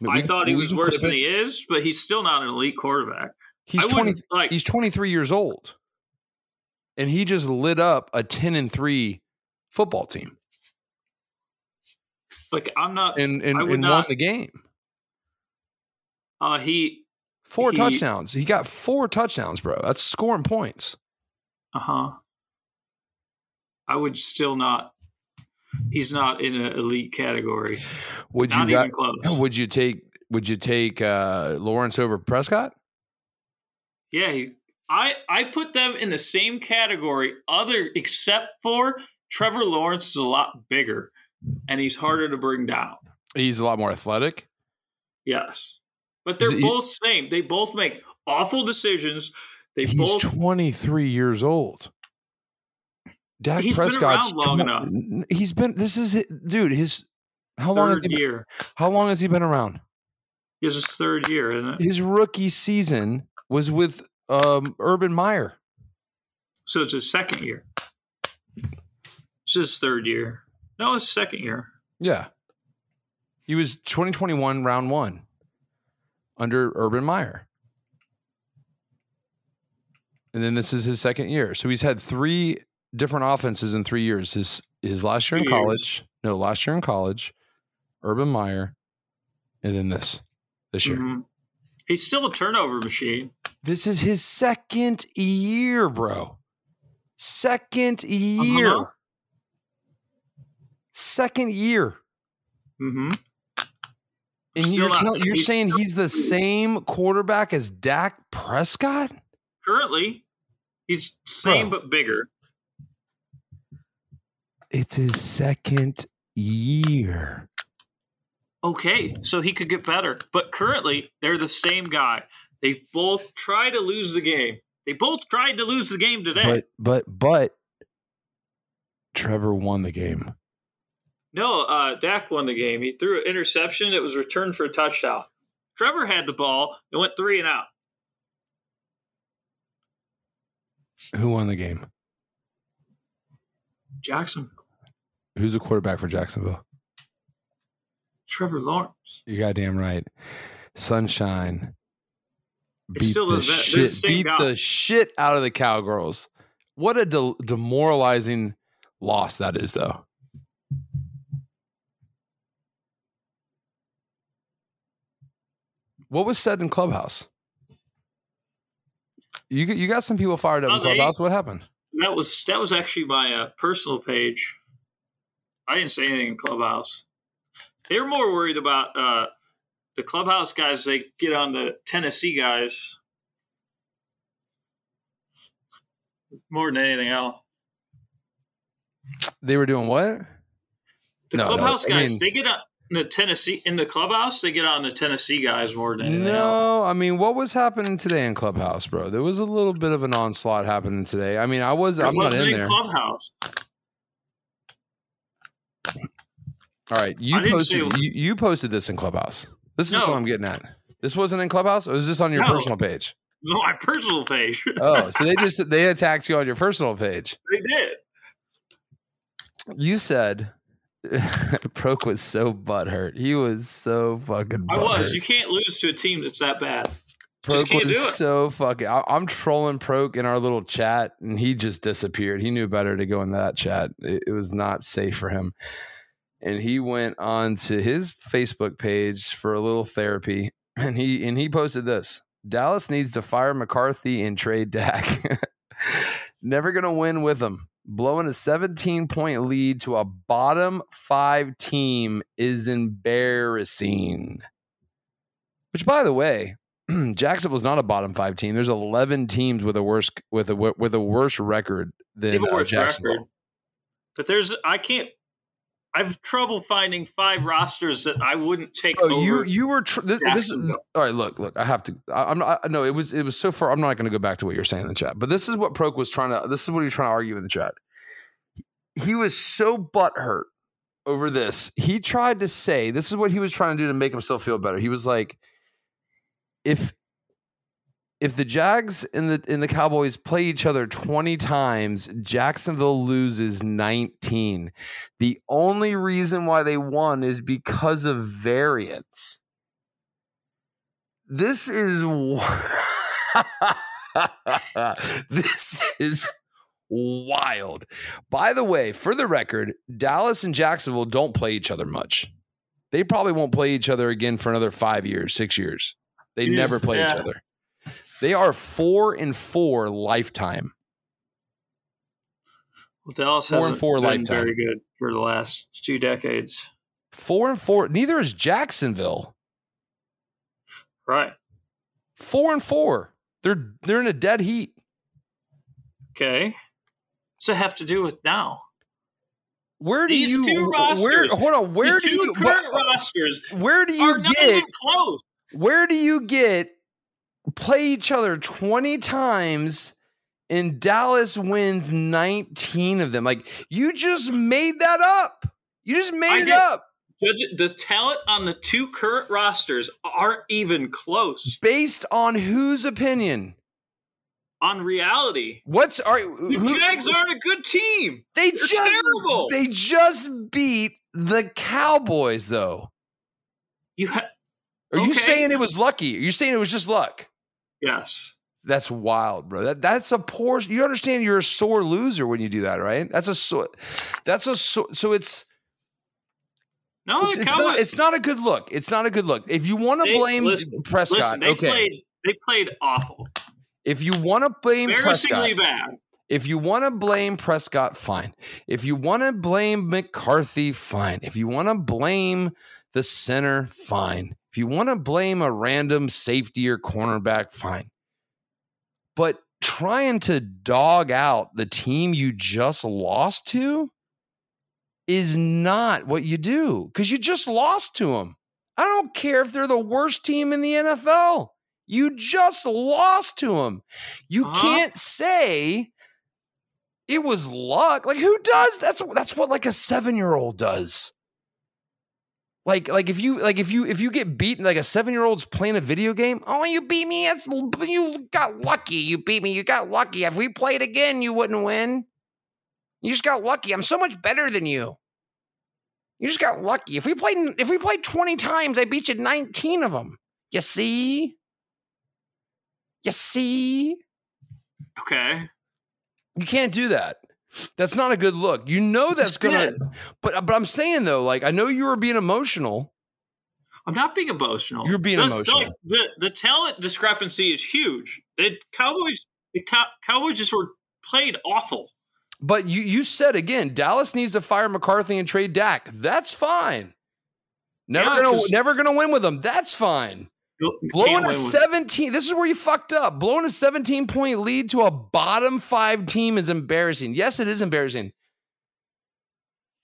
Speaker 5: We
Speaker 6: I
Speaker 5: can-
Speaker 6: thought he was worse than he is, but he's still not an elite quarterback.
Speaker 5: He's twenty.
Speaker 6: like
Speaker 5: He's 23 years old, and he just lit up a 10 and three football team
Speaker 6: like I'm not.
Speaker 5: and and,
Speaker 6: I would
Speaker 5: and won
Speaker 6: not-
Speaker 5: the game.
Speaker 6: Uh, he
Speaker 5: Four
Speaker 6: He-
Speaker 5: touchdowns. He got four touchdowns, bro. That's scoring points.
Speaker 6: Uh huh. I would still not. He's not in an elite category.
Speaker 5: Would
Speaker 6: Not
Speaker 5: you
Speaker 6: even
Speaker 5: got-
Speaker 6: close.
Speaker 5: Would you take? Would you take uh, Lawrence over Prescott?
Speaker 6: Yeah, he, I I put them in the same category, other except for Trevor Lawrence is a lot bigger, and he's harder to bring down.
Speaker 5: He's a lot more athletic.
Speaker 6: Yes, but they're
Speaker 5: he-
Speaker 6: both same. They both make awful decisions. They
Speaker 5: He's
Speaker 6: both
Speaker 5: 23 years old. Dak
Speaker 6: Prescott's been around long enough.
Speaker 5: enough. He's been. This is it, dude. His how long has
Speaker 6: third
Speaker 5: he been,
Speaker 6: year.
Speaker 5: how long has he been around?
Speaker 6: Is his third year, isn't it?
Speaker 5: His rookie season was with um, Urban Meyer.
Speaker 6: So it's his second year. It's his third year. No, it's second year.
Speaker 5: Yeah, he was 2021 round one under Urban Meyer, and then this is his second year. So he's had three different offenses in three years. His his last year in college, no, last year in college, Urban Meyer, and then this this year.
Speaker 6: Mhm. He's still a turnover machine.
Speaker 5: This is his second year, bro. Second year.
Speaker 6: Uh-huh.
Speaker 5: Second year.
Speaker 6: Mm-hmm.
Speaker 5: And
Speaker 6: Still
Speaker 5: you're,
Speaker 6: not-
Speaker 5: tell- you're saying he's the same quarterback as Dak Prescott?
Speaker 6: Currently, he's same
Speaker 5: Bro.
Speaker 6: but bigger.
Speaker 5: It's his second year.
Speaker 6: Okay, so he could get better. But currently, they're the same guy. They both try to lose the game. They both tried to lose the game today.
Speaker 5: But but but Trevor won the game.
Speaker 6: No, uh, Dak won the game. He threw an interception that was returned for a touchdown. Trevor had the ball and went three and out.
Speaker 5: Who won the game?
Speaker 6: Jackson,
Speaker 5: Who's the quarterback for Jacksonville?
Speaker 6: Trevor Lawrence.
Speaker 5: You're goddamn right. Sunshine. Beat
Speaker 6: still
Speaker 5: the
Speaker 6: the- they're the
Speaker 5: shit. Beat the shit out of the cowgirls. What a de- demoralizing loss that is, though. What was said in clubhouse? You you got some people fired up
Speaker 6: Oh,
Speaker 5: in
Speaker 6: they-
Speaker 5: clubhouse. What happened?
Speaker 6: That was that was actually my uh, personal page. I didn't say anything in Clubhouse. They're more worried about uh, the clubhouse guys. They get on the Tennessee guys more than anything else.
Speaker 5: They were doing what?
Speaker 6: The
Speaker 5: No, no,
Speaker 6: clubhouse
Speaker 5: I
Speaker 6: guys,
Speaker 5: mean-
Speaker 6: they get on the Tennessee in the clubhouse. They get on the Tennessee guys more than anything else.
Speaker 5: No, I mean, what was happening today in Clubhouse, bro? There was a little bit of an onslaught happening today. I mean, I was,
Speaker 6: It
Speaker 5: I'm not in
Speaker 6: in
Speaker 5: there.
Speaker 6: clubhouse.
Speaker 5: All right, you posted,
Speaker 6: say-
Speaker 5: you, you posted this in Clubhouse. This is
Speaker 6: No.
Speaker 5: what I'm getting at. This wasn't in Clubhouse, or was this on your
Speaker 6: No.
Speaker 5: personal page?
Speaker 6: It was on my personal page.
Speaker 5: Oh, so they just they attacked you on your personal page.
Speaker 6: they did.
Speaker 5: You said Prok was so butthurt. He was so fucking.
Speaker 6: I was.
Speaker 5: butthurt.
Speaker 6: You can't lose to a team that's that bad. Prok
Speaker 5: was so fucking. I, I'm trolling Prok in our little chat, and he just disappeared. He knew better to go in that chat. It, it was not safe for him, and he went on to his Facebook page for a little therapy, and he and he posted this: Dallas needs to fire McCarthy and trade Dak. Never gonna win with them. Blowing a 17 point lead to a bottom five team is embarrassing. Which, by the way, Jacksonville's not a bottom five team. There's 11 teams with a worse with a with a worse record than uh, Jacksonville.
Speaker 6: record. But there's, I can't. I have trouble finding five rosters that I wouldn't take
Speaker 5: Oh,
Speaker 6: over.
Speaker 5: you you were tr- this, this is all right. Look, look. I have to. I, I'm not. No, it was it was so far. I'm not going to go back to what you're saying in the chat. But this is what Prok was trying to. This is what he was trying to argue in the chat. He was so butthurt over this. He tried to say this is what he was trying to do to make himself feel better. He was like, if if the Jags and the and the Cowboys play each other 20 times, Jacksonville loses 19. The only reason why they won is because of variance. This is this is wild. By the way, for the record, Dallas and Jacksonville don't play each other much. They probably won't play each other again for another five years, six years. They never play each other. They are four and four lifetime.
Speaker 6: Well, Dallas
Speaker 5: Four and
Speaker 6: hasn't
Speaker 5: four
Speaker 6: been
Speaker 5: lifetime.
Speaker 6: very good for the last two decades.
Speaker 5: Four and four. Neither is Jacksonville.
Speaker 6: Right.
Speaker 5: Four and four. They're they're in a dead heat.
Speaker 6: Okay. What's it have to do with now?
Speaker 5: Where do
Speaker 6: These
Speaker 5: you
Speaker 6: two
Speaker 5: where
Speaker 6: rosters,
Speaker 5: hold on? Where do you
Speaker 6: current rosters
Speaker 5: where do you
Speaker 6: are
Speaker 5: get
Speaker 6: close.
Speaker 5: where do you get play each other 20 times and Dallas wins 19 of them? Like you just made that up. You just made
Speaker 6: I
Speaker 5: it
Speaker 6: did.
Speaker 5: up
Speaker 6: Judge, the talent on the two current rosters aren't even close
Speaker 5: based on whose opinion?
Speaker 6: on reality.
Speaker 5: What's are
Speaker 6: The
Speaker 5: who,
Speaker 6: Jags aren't a good team.
Speaker 5: they
Speaker 6: They're
Speaker 5: just
Speaker 6: terrible.
Speaker 5: they just beat the Cowboys though.
Speaker 6: You ha-
Speaker 5: Are you saying it was lucky? Are you saying it was just luck?
Speaker 6: Yes.
Speaker 5: That's wild, bro. That that's a poor. You understand? You're a sore loser when you do that, right? That's a sore. That's a so. So it's
Speaker 6: No,
Speaker 5: it's, it's not. It's not a good look. It's not a good look. If you want to blame
Speaker 6: listen,
Speaker 5: Prescott,
Speaker 6: Listen, they
Speaker 5: okay.
Speaker 6: played. They played awful,
Speaker 5: if you want to blame Prescott,
Speaker 6: embarrassingly bad.
Speaker 5: if you want to blame Prescott, fine. If you want to blame McCarthy, fine. If you want to blame the center, fine. If you want to blame a random safety or cornerback, fine. But trying to dog out the team you just lost to is not what you do because you just lost to them. I don't care if they're the worst team in the NFL. You just lost to them. You
Speaker 6: Uh-huh.
Speaker 5: can't say it was luck. Like who does? That's that's what like a 7-year-old does. Like like if you like if you if you get beaten like a 7-year-old's playing a video game, "Oh, you beat me. That's you got lucky. You beat me. You got lucky. If we played again, you wouldn't win. You just got lucky. I'm so much better than you. You just got lucky. If we played if we played 20 times, I beat you 19 of them. You see? You see?
Speaker 6: Okay.
Speaker 5: You can't do that. That's not a good look. You know that's gonna. But uh, but I'm saying though, like I know you were being emotional.
Speaker 6: I'm not being emotional.
Speaker 5: You're being emotional.
Speaker 6: the the talent discrepancy is huge. The Cowboys, the Cow- Cowboys just were played awful.
Speaker 5: But you you said again, Dallas needs to fire McCarthy and trade Dak. That's fine. Never
Speaker 6: Yeah,
Speaker 5: gonna never gonna win with them. That's fine.
Speaker 6: You
Speaker 5: Blowing a 17. This is where you fucked up. Blowing a 17 point lead to a bottom five team is embarrassing. Yes, it is embarrassing,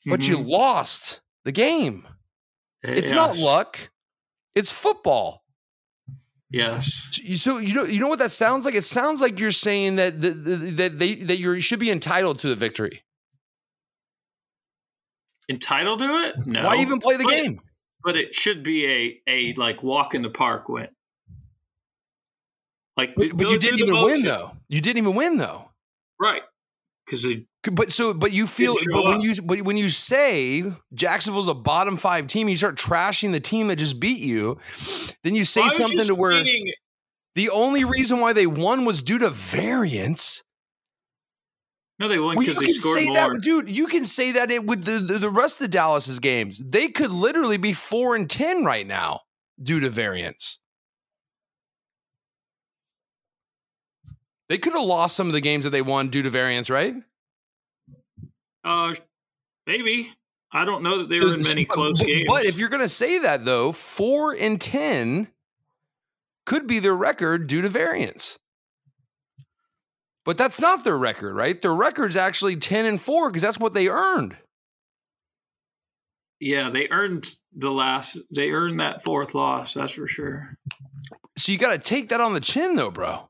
Speaker 5: but you
Speaker 6: Mhm.
Speaker 5: lost the game. It's not luck. It's football.
Speaker 6: Yes.
Speaker 5: So you know you know what that sounds like? It sounds like you're saying that that, that they that you should be entitled to the victory.
Speaker 6: Entitled to it? No.
Speaker 5: Why even play the
Speaker 6: But-
Speaker 5: game?
Speaker 6: But it should be a a like walk in the park win. Like,
Speaker 5: But, but you didn't even win though. You didn't even win though.
Speaker 6: right? Because
Speaker 5: But so, but you feel, but when
Speaker 6: up.
Speaker 5: you, but when you say Jacksonville's a bottom five team, you start trashing the team that just beat you. Then you say something to where the only reason why they won was due to variance.
Speaker 6: No, they won
Speaker 5: Well,
Speaker 6: because
Speaker 5: you
Speaker 6: they
Speaker 5: can
Speaker 6: scored
Speaker 5: say
Speaker 6: more.
Speaker 5: that, dude. You can say that it, with the, the the rest of Dallas's games. They could literally be four and ten right now due to variance. They could have lost some of the games that they won due to variance, right?
Speaker 6: Uh, maybe. I don't know that they were in many close
Speaker 5: but,
Speaker 6: games.
Speaker 5: But if you're going to say that, though, four and 10 could be their record due to variance. But that's not their record, right? Their record's actually 10 and 4 because that's what they earned.
Speaker 6: yeah, they earned the last. They earned that fourth loss. That's for sure.
Speaker 5: So you got to take that on the chin, though, bro.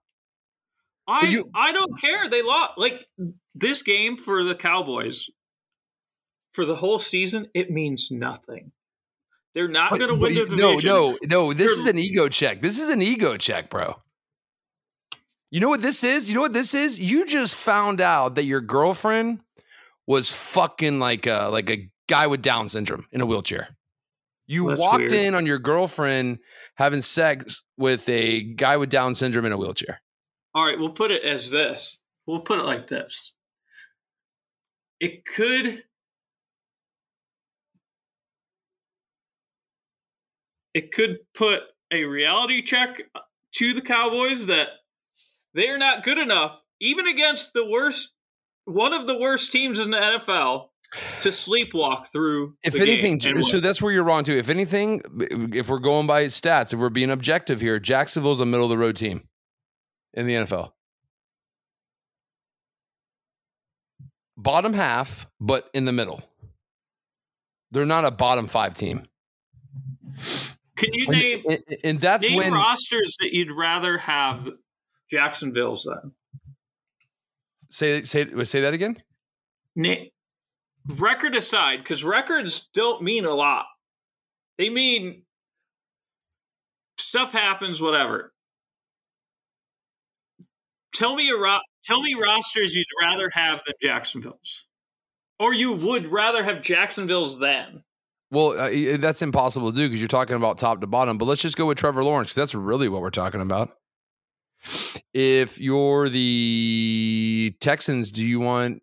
Speaker 6: I
Speaker 5: you-
Speaker 6: I don't care. They lost. Like this game for the Cowboys for the whole season. It means nothing. They're not going to win the
Speaker 5: But- no, no, no. This
Speaker 6: You're-
Speaker 5: is an ego check. This is an ego check, bro. You know what this is? You know what this is? You just found out that your girlfriend was fucking like a like a guy with Down syndrome in a wheelchair. You
Speaker 6: That's
Speaker 5: walked
Speaker 6: weird.
Speaker 5: in on your girlfriend having sex with a guy with Down syndrome in a wheelchair.
Speaker 6: All right, we'll put it as this. We'll put it like this. It could it could put a reality check to the Cowboys that they're not good enough even against the worst one of the worst teams in the NFL to sleepwalk through
Speaker 5: If
Speaker 6: the
Speaker 5: anything, so that's where you're wrong too. If anything, if we're going by stats, if we're being objective here, Jacksonville's a middle of the road team in the NFL. Bottom half, but in the middle. They're not a bottom five team.
Speaker 6: Can you name
Speaker 5: and- and that's
Speaker 6: name
Speaker 5: when
Speaker 6: rosters that you'd rather have Jacksonville's then?
Speaker 5: say say say that again.
Speaker 6: Na- record aside, because records don't mean a lot. They mean stuff happens, whatever. Tell me a ro- tell me rosters you'd rather have than Jacksonville's, or you would rather have Jacksonville's than.
Speaker 5: Well, uh, that's impossible to do because you're talking about top to bottom. But let's just go with Trevor Lawrence because that's really what we're talking about. If you're the Texans, do you want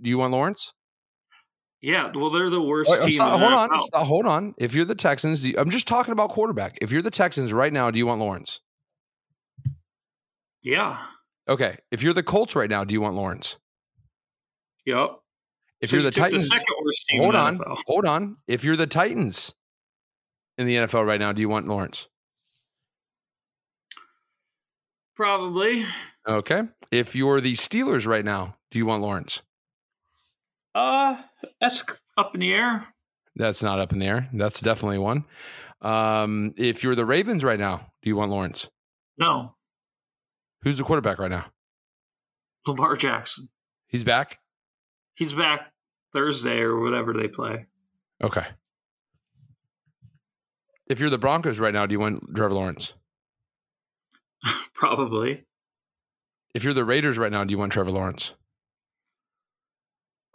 Speaker 5: do you want Lawrence?
Speaker 6: Yeah, well, they're the worst
Speaker 5: Wait,
Speaker 6: team.
Speaker 5: hold on, hold on. If you're the Texans, do you, I'm just talking about quarterback. If you're the Texans right now, do you want Lawrence?
Speaker 6: Yeah.
Speaker 5: Okay. If you're the Colts right now, do you want Lawrence?
Speaker 6: Yep.
Speaker 5: If
Speaker 6: So
Speaker 5: you're
Speaker 6: you
Speaker 5: the Titans,
Speaker 6: the second worst team
Speaker 5: hold on,
Speaker 6: NFL.
Speaker 5: hold on. If you're the Titans in the NFL right now, do you want Lawrence?
Speaker 6: Probably.
Speaker 5: Okay. If you're the Steelers right now, do you want Lawrence?
Speaker 6: Uh, that's up in the air.
Speaker 5: That's not up in the air. That's definitely one. Um, if you're the Ravens right now, do you want Lawrence?
Speaker 6: No,
Speaker 5: Who's the quarterback right now?
Speaker 6: Lamar Jackson.
Speaker 5: He's back.
Speaker 6: He's back Thursday or whatever they play.
Speaker 5: Okay. If you're the Broncos right now, do you want Trevor Lawrence?
Speaker 6: Probably.
Speaker 5: If you're the Raiders right now, do you want Trevor Lawrence?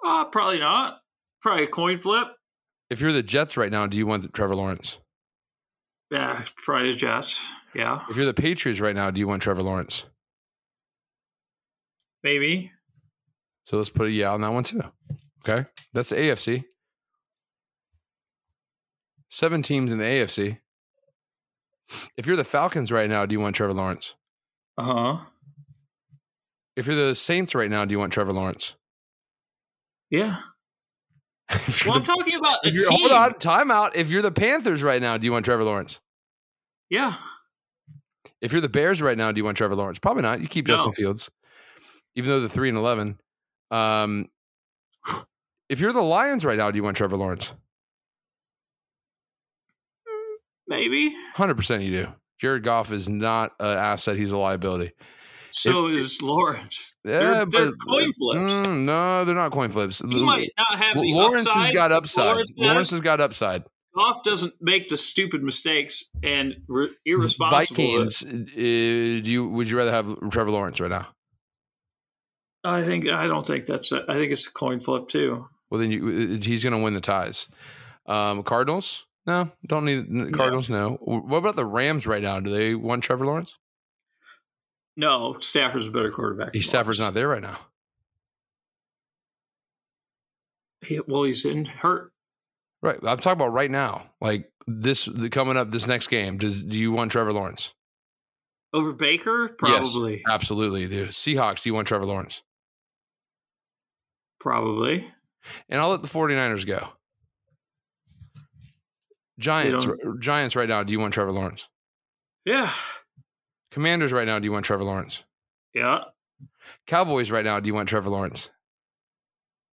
Speaker 6: Uh, probably not. Probably a coin flip.
Speaker 5: If you're the Jets right now, do you want Trevor Lawrence?
Speaker 6: Yeah, probably the Jets. Yeah,
Speaker 5: If you're the Patriots right now, do you want Trevor Lawrence?
Speaker 6: maybe.
Speaker 5: So let's put a yeah on that one too. Okay. That's the AFC. Seven teams in the AFC. If you're the Falcons right now, do you want Trevor Lawrence?
Speaker 6: Uh huh.
Speaker 5: If you're the Saints right now, do you want Trevor Lawrence?
Speaker 6: Yeah. Well, I'm talking about a team.
Speaker 5: hold on, time out. If you're the Panthers right now, do you want Trevor Lawrence?
Speaker 6: Yeah.
Speaker 5: If you're the Bears right now, do you want Trevor Lawrence? Probably not. You keep
Speaker 6: No.
Speaker 5: Justin Fields, even though they're three and eleven. Um, if you're the Lions right now, do you want Trevor Lawrence?
Speaker 6: Maybe.
Speaker 5: Hundred percent, you do. Jared Goff is not an asset; he's a liability.
Speaker 6: So is Lawrence.
Speaker 5: Yeah,
Speaker 6: they're, they're
Speaker 5: but-
Speaker 6: coin flips.
Speaker 5: Mm, no, they're not coin flips.
Speaker 6: He might not have the
Speaker 5: Lawrence
Speaker 6: upside.
Speaker 5: has got upside.
Speaker 6: Lawrence,
Speaker 5: Lawrence
Speaker 6: has.
Speaker 5: has got upside.
Speaker 6: Goff doesn't make the stupid mistakes and re- irresponsible.
Speaker 5: Vikings. Uh, do you would you rather have Trevor Lawrence right now?
Speaker 6: I think I don't think that's. A, I think it's a coin flip too.
Speaker 5: Well, then you, uh, he's going to win the ties. Um, Cardinals? No, don't need Cardinals. No. What about the Rams right now? Do they want Trevor Lawrence?
Speaker 6: No, Stafford's a better quarterback.
Speaker 5: He Stafford's not there right now.
Speaker 6: He, well, he's in hurt.
Speaker 5: Right. I'm talking about right now. Like this the, coming up this next game. Does do you want Trevor Lawrence?
Speaker 6: Over Baker,
Speaker 5: Yes.
Speaker 6: probably,
Speaker 5: Absolutely. The Seahawks, do you want Trevor Lawrence?
Speaker 6: probably.
Speaker 5: And I'll let the 49ers go. Giants Giants right now, do you want Trevor Lawrence?
Speaker 6: Yeah,
Speaker 5: Commanders right now, do you want Trevor Lawrence?
Speaker 6: yeah.
Speaker 5: Cowboys right now, do you want Trevor Lawrence?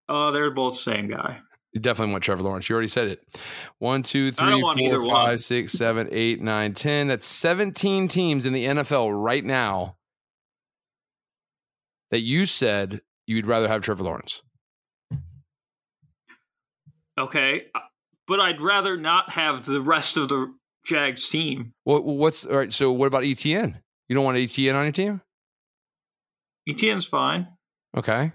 Speaker 6: Oh, they're both the same guy.
Speaker 5: You definitely want Trevor Lawrence. You already said it. One, two, three, four, five, six, seven, eight, nine, ten. That's 17 teams in the NFL right now that you said you'd rather have Trevor Lawrence.
Speaker 6: Okay, uh, but I'd rather not have the rest of the Jags team.
Speaker 5: What, what's all right? So, what about ETN? You don't want ETN on your team?
Speaker 6: ETN's fine.
Speaker 5: Okay.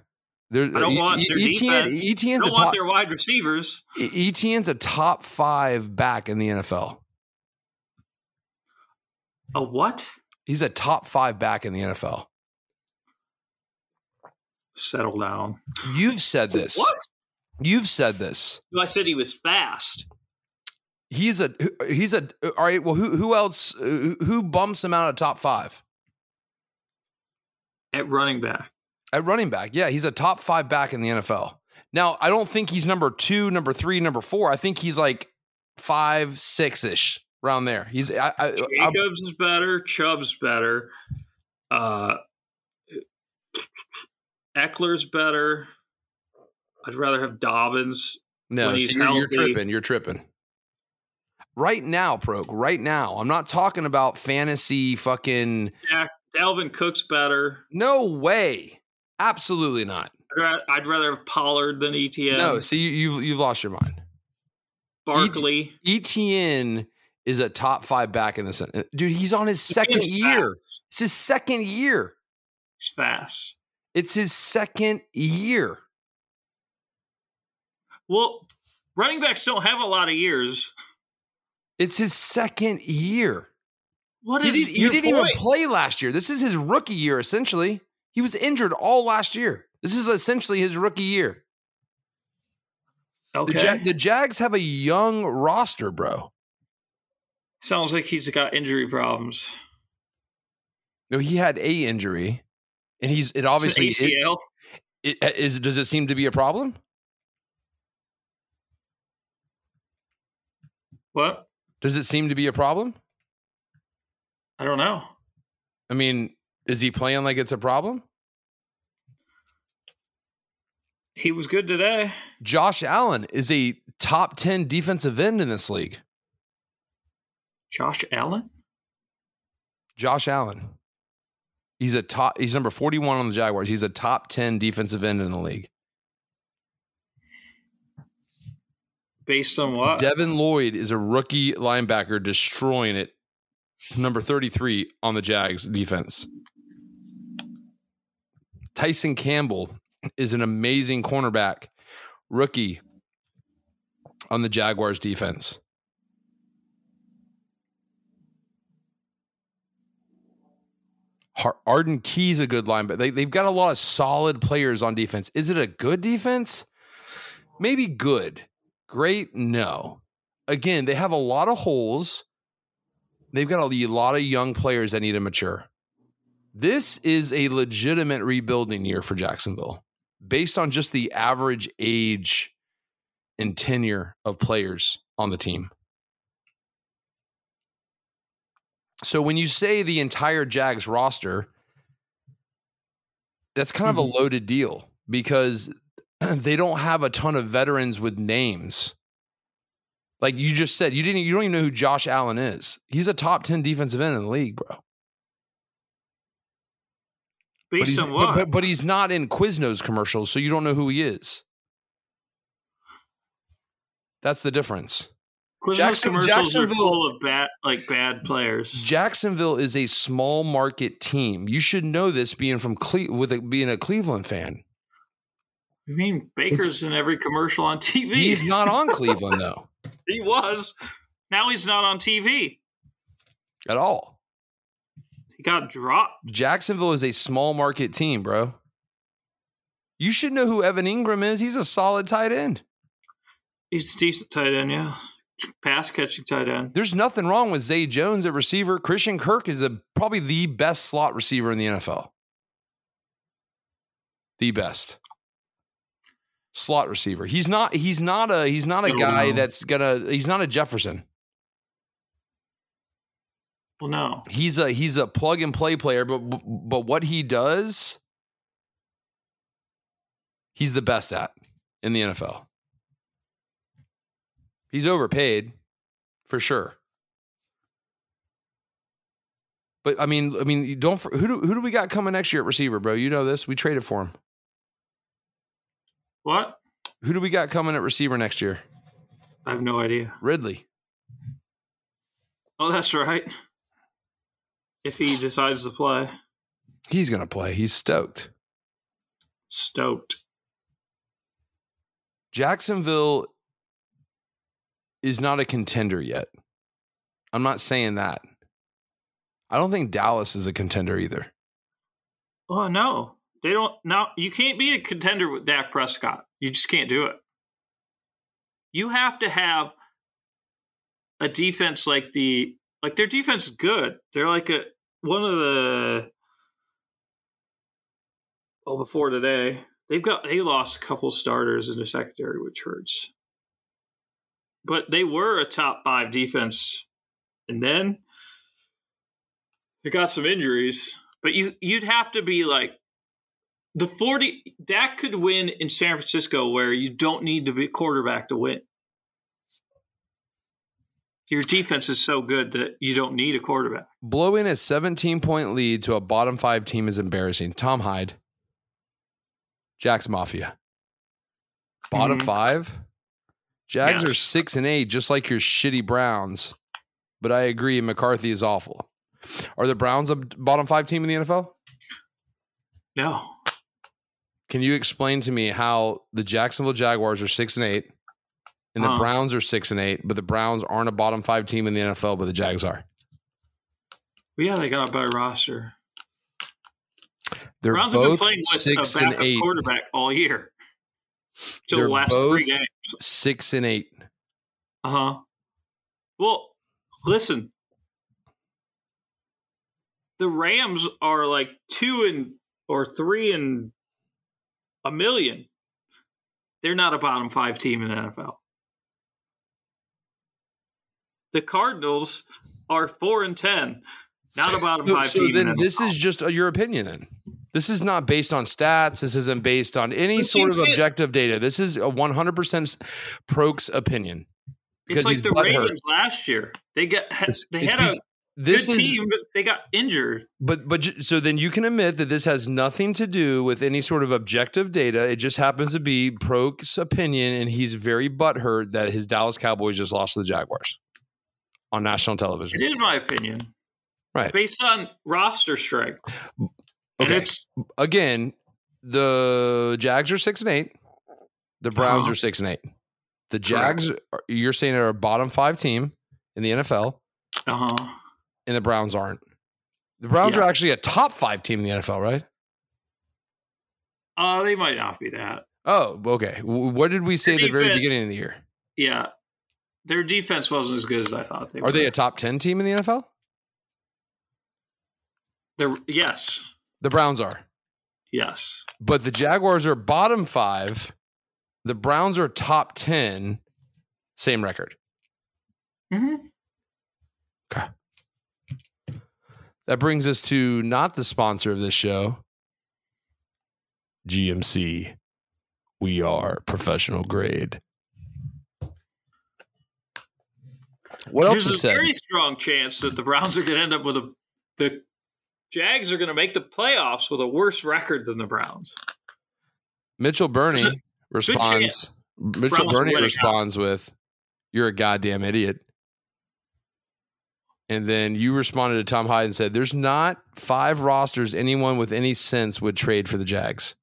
Speaker 5: There,
Speaker 6: I don't want their
Speaker 5: ETN,
Speaker 6: defense. I
Speaker 5: ETN's
Speaker 6: don't
Speaker 5: a
Speaker 6: want
Speaker 5: top,
Speaker 6: their wide receivers.
Speaker 5: ETN's a top five back in the NFL.
Speaker 6: A what?
Speaker 5: He's a top five back in the NFL.
Speaker 6: Settle down.
Speaker 5: You've said this.
Speaker 6: What?
Speaker 5: You've said this.
Speaker 6: I said he was fast.
Speaker 5: He's a he's a all right. Well, who who else who who bumps him out of top five
Speaker 6: At running back.
Speaker 5: at running back? Yeah, he's a top five back in the NFL. Now, I don't think he's number two, number three, number four. I think he's like five, six ish around there. He's I, I, I,
Speaker 6: Jacobs is better. Chubb's better. Uh, Ekeler's better. I'd rather have Dobbins.
Speaker 5: no.
Speaker 6: he's
Speaker 5: you're, you're tripping. You're tripping. Right now, Prok. Right now, I'm not talking about fantasy. Fucking
Speaker 6: Jack, Dalvin Cook's better.
Speaker 5: no way. Absolutely not.
Speaker 6: I'd ra- I'd rather have Pollard than ETN.
Speaker 5: No. See, you, you've you've lost your mind.
Speaker 6: Barkley.
Speaker 5: ETN is a top five back in the sen- uh, dude. He's on his second year.
Speaker 6: fast.
Speaker 5: It's his second year.
Speaker 6: He's fast.
Speaker 5: It's his second year.
Speaker 6: Well, running backs don't have a lot of years.
Speaker 5: It's his second year.
Speaker 6: What
Speaker 5: He,
Speaker 6: is
Speaker 5: did, he didn't even play last year. This is his rookie year, essentially. He was injured all last year. This is essentially his rookie year.
Speaker 6: Okay.
Speaker 5: The, Ja- the Jags have a young roster, bro.
Speaker 6: Sounds like he's got injury problems.
Speaker 5: No, he had a injury, and he's it obviously it,
Speaker 6: ACL.
Speaker 5: it, is. Does it seem to be a problem?
Speaker 6: What?
Speaker 5: Does it seem to be a problem?
Speaker 6: I don't know.
Speaker 5: I mean, is he playing like it's a problem?
Speaker 6: He was good today.
Speaker 5: Josh Allen is a top 10 defensive end in this league.
Speaker 6: Josh Allen?
Speaker 5: Josh Allen. He's a top he's number 41 on the Jaguars. He's a top 10 defensive end in the league.
Speaker 6: Based on what?
Speaker 5: Devin Lloyd is a rookie linebacker destroying it. Number 33 on the Jags defense. Tyson Campbell is an amazing cornerback, rookie on the Jaguars defense. Arden Key's a good linebacker. They, they've got a lot of solid players on defense. Is it a good defense? Maybe good. Great? No. Again, they have a lot of holes. They've got a lot of young players that need to mature. This is a legitimate rebuilding year for Jacksonville based on just the average age and tenure of players on the team. So when you say the entire Jags roster, that's kind of a mm-hmm. loaded deal because they don't have a ton of veterans with names. Like you just said, you didn't you don't even know who Josh Allen is. He's a top 10 defensive end in the league, bro. But
Speaker 6: Based
Speaker 5: he's, but, but, but he's not in Quiznos commercials, so you don't know who he is. That's the difference.
Speaker 6: Quiznos
Speaker 5: Jackson-
Speaker 6: commercials are
Speaker 5: Jacksonville-
Speaker 6: full of bad, like bad players.
Speaker 5: Jacksonville is a small market team. You should know this being from Cle- with a, being a Cleveland fan.
Speaker 6: I mean, Baker's in every commercial on TV.
Speaker 5: He's not on Cleveland though
Speaker 6: he was. Now he's not on TV.
Speaker 5: at all.
Speaker 6: He got dropped.
Speaker 5: Jacksonville is a small market team, bro. You should know who Evan Engram is. He's a solid tight end.
Speaker 6: He's a decent tight end, yeah. Pass catching tight end.
Speaker 5: There's nothing wrong with Zay Jones at receiver. Christian Kirk is the probably the best slot receiver in the NFL. The best slot receiver. He's not. He's not a. He's not a guy
Speaker 6: know.
Speaker 5: that's gonna. He's not a Jefferson.
Speaker 6: Well, no.
Speaker 5: He's a. He's a plug and play player. But but what he does, he's the best at in the NFL. He's overpaid, for sure. But I mean, I mean, you don't who do who do we got coming next year at receiver, bro? You know this. We traded for him.
Speaker 6: What?
Speaker 5: Who do we got coming at receiver next year?
Speaker 6: I have no idea.
Speaker 5: Ridley.
Speaker 6: Oh, that's right. If he decides to play,
Speaker 5: He's gonna play. He's stoked.
Speaker 6: stoked.
Speaker 5: Jacksonville is not a contender yet. I'm not saying that. I don't think Dallas is a contender either.
Speaker 6: Oh no, they don't. Now you can't be a contender with Dak Prescott. You just can't do it. You have to have a defense like the like their defense is good. They're like a one of the oh before today they've got they lost a couple starters in the secondary, which hurts. But they were a top five defense, and then they got some injuries. But you you'd have to be like the forty. Dak could win in San Francisco, where you don't need to be quarterback to win. Your defense is so good that you don't need a quarterback.
Speaker 5: Blowing a 17 point lead to a bottom five team is embarrassing. Tom Hyde, Jack's Mafia. Bottom
Speaker 6: Mhm.
Speaker 5: five? Jags are six and eight, just like your shitty Browns. But I agree, McCarthy is awful. Are the Browns a bottom five team in the NFL?
Speaker 6: No,
Speaker 5: Can you explain to me how the Jacksonville Jaguars are six and eight and the
Speaker 6: Uh-huh.
Speaker 5: Browns are six and eight, but the Browns aren't a bottom five team in the NFL, but the Jags are?
Speaker 6: Well, yeah, they got a better roster.
Speaker 5: They're
Speaker 6: Browns have been
Speaker 5: both
Speaker 6: playing with
Speaker 5: six
Speaker 6: a
Speaker 5: and eight.
Speaker 6: quarterback all year. Till
Speaker 5: They're
Speaker 6: the last
Speaker 5: both
Speaker 6: three games.
Speaker 5: six and eight.
Speaker 6: Uh huh. Well, listen. The Rams are like two and or three and a million. They're not a bottom five team in the NFL. The Cardinals are four and ten, not a bottom
Speaker 5: So,
Speaker 6: five
Speaker 5: so
Speaker 6: team.
Speaker 5: then this
Speaker 6: NFL.
Speaker 5: is just a, your opinion then. This is not based on stats. This isn't based on any sort of objective data. This is a 100% Prok's opinion.
Speaker 6: it's like the. Ravens last year. They got
Speaker 5: It's-
Speaker 6: they
Speaker 5: it's
Speaker 6: had a
Speaker 5: bec- This
Speaker 6: good
Speaker 5: is
Speaker 6: team, but they got injured.
Speaker 5: But but so then you can admit that this has nothing to do with any sort of objective data. It just happens to be Prok's opinion, and he's very butthurt that his Dallas Cowboys just lost to the Jaguars on national television.
Speaker 6: It is my opinion.
Speaker 5: Right.
Speaker 6: Based on roster strength.
Speaker 5: Okay.
Speaker 6: it's
Speaker 5: Again, the Jags are six and eight. The Browns
Speaker 6: Uh-huh.
Speaker 5: are six and eight. The Jags, are, you're saying, are a bottom five team in the NFL,
Speaker 6: uh-huh.
Speaker 5: And the Browns aren't. The Browns
Speaker 6: Yeah.
Speaker 5: are actually a top five team in the NFL, right?
Speaker 6: Uh they might not be that.
Speaker 5: Oh, okay. What did we say at the very beginning of the year?
Speaker 6: Yeah. Their defense wasn't as good as I thought they were.
Speaker 5: Are they a top 10 team in the NFL?
Speaker 6: They're yes.
Speaker 5: The Browns are.
Speaker 6: Yes.
Speaker 5: But the Jaguars are bottom five, The Browns are top 10, same record.
Speaker 6: hmm
Speaker 5: That brings us to not the sponsor of this show, GMC. We are professional grade. What else
Speaker 6: There's a
Speaker 5: said?
Speaker 6: very strong chance that the Browns are going to end up with a the Jags are going to make the playoffs with a worse record than the Browns.
Speaker 5: Mitchell Burney
Speaker 6: There's
Speaker 5: responds. Mitchell
Speaker 6: Browns out.
Speaker 5: responds with, "You're a goddamn idiot." And then you responded to Tom Hyde and said, "There's not five rosters anyone with any sense would trade for the Jags."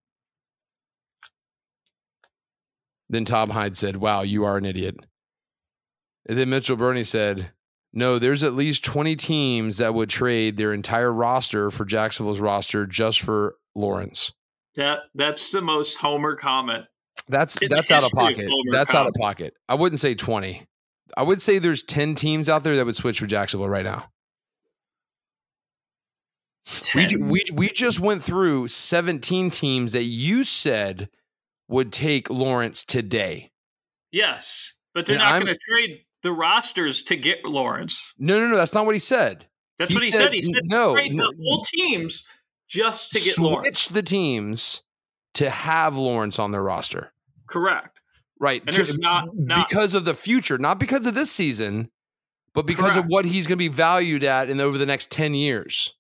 Speaker 5: Then Tom Hyde said, "Wow, you are an idiot." And then Mitchell Burney said, "No, there's at least 20 teams that would trade their entire roster for Jacksonville's roster just for Lawrence."
Speaker 6: That that's the most Homer comment.
Speaker 5: That's that's out of pocket. That's out of pocket. I wouldn't say 20. I would say there's 10 teams out there that would switch for Jacksonville right now. We, we, we just went through 17 teams that you said would take Lawrence today.
Speaker 6: yes, but they're
Speaker 5: And
Speaker 6: not going to trade the rosters to get Lawrence.
Speaker 5: No, no, no. That's not what he said.
Speaker 6: That's
Speaker 5: He
Speaker 6: what he
Speaker 5: said-
Speaker 6: said. He said
Speaker 5: no,
Speaker 6: trade
Speaker 5: no.
Speaker 6: the whole teams just to get Lawrence.
Speaker 5: Switch
Speaker 6: Lawrence.
Speaker 5: the teams to have Lawrence on their roster.
Speaker 6: Correct.
Speaker 5: Right.
Speaker 6: And
Speaker 5: to-
Speaker 6: not- not-
Speaker 5: because of the future, not because of this season, but because of what he's going to be valued at in over the next 10 years.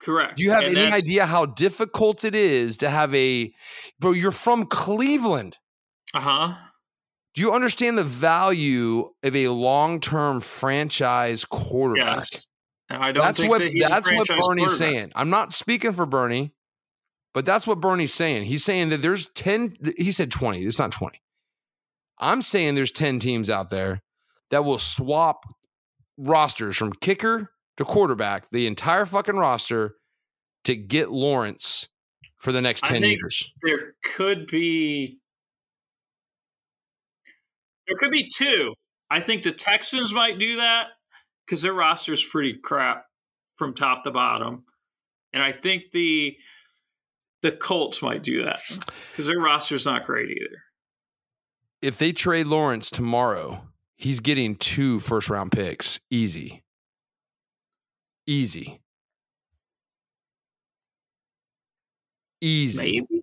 Speaker 6: Correct.
Speaker 5: Do you have
Speaker 6: And
Speaker 5: any idea how difficult it is to have a bro? You're from Cleveland.
Speaker 6: Uh-huh.
Speaker 5: Do you understand the value of a long-term franchise quarterback?
Speaker 6: Yes. And I don't
Speaker 5: That's
Speaker 6: think
Speaker 5: what
Speaker 6: that
Speaker 5: that's what Bernie's saying. I'm not speaking for Bernie, but that's what Bernie's saying. He's saying that there's 10 he said 20. It's not 20. I'm saying there's 10 teams out there that will swap rosters from kicker to quarterback, the entire fucking roster to get Lawrence for the next
Speaker 6: I
Speaker 5: 10
Speaker 6: think-
Speaker 5: years.
Speaker 6: There could be there could be two. I think the Texans might do that because their roster is pretty crap from top to bottom, and I think the the Colts might do that because their roster's not great either.
Speaker 5: If they trade Lawrence tomorrow, he's getting two first round picks. Easy. Easy. Easy.
Speaker 6: Maybe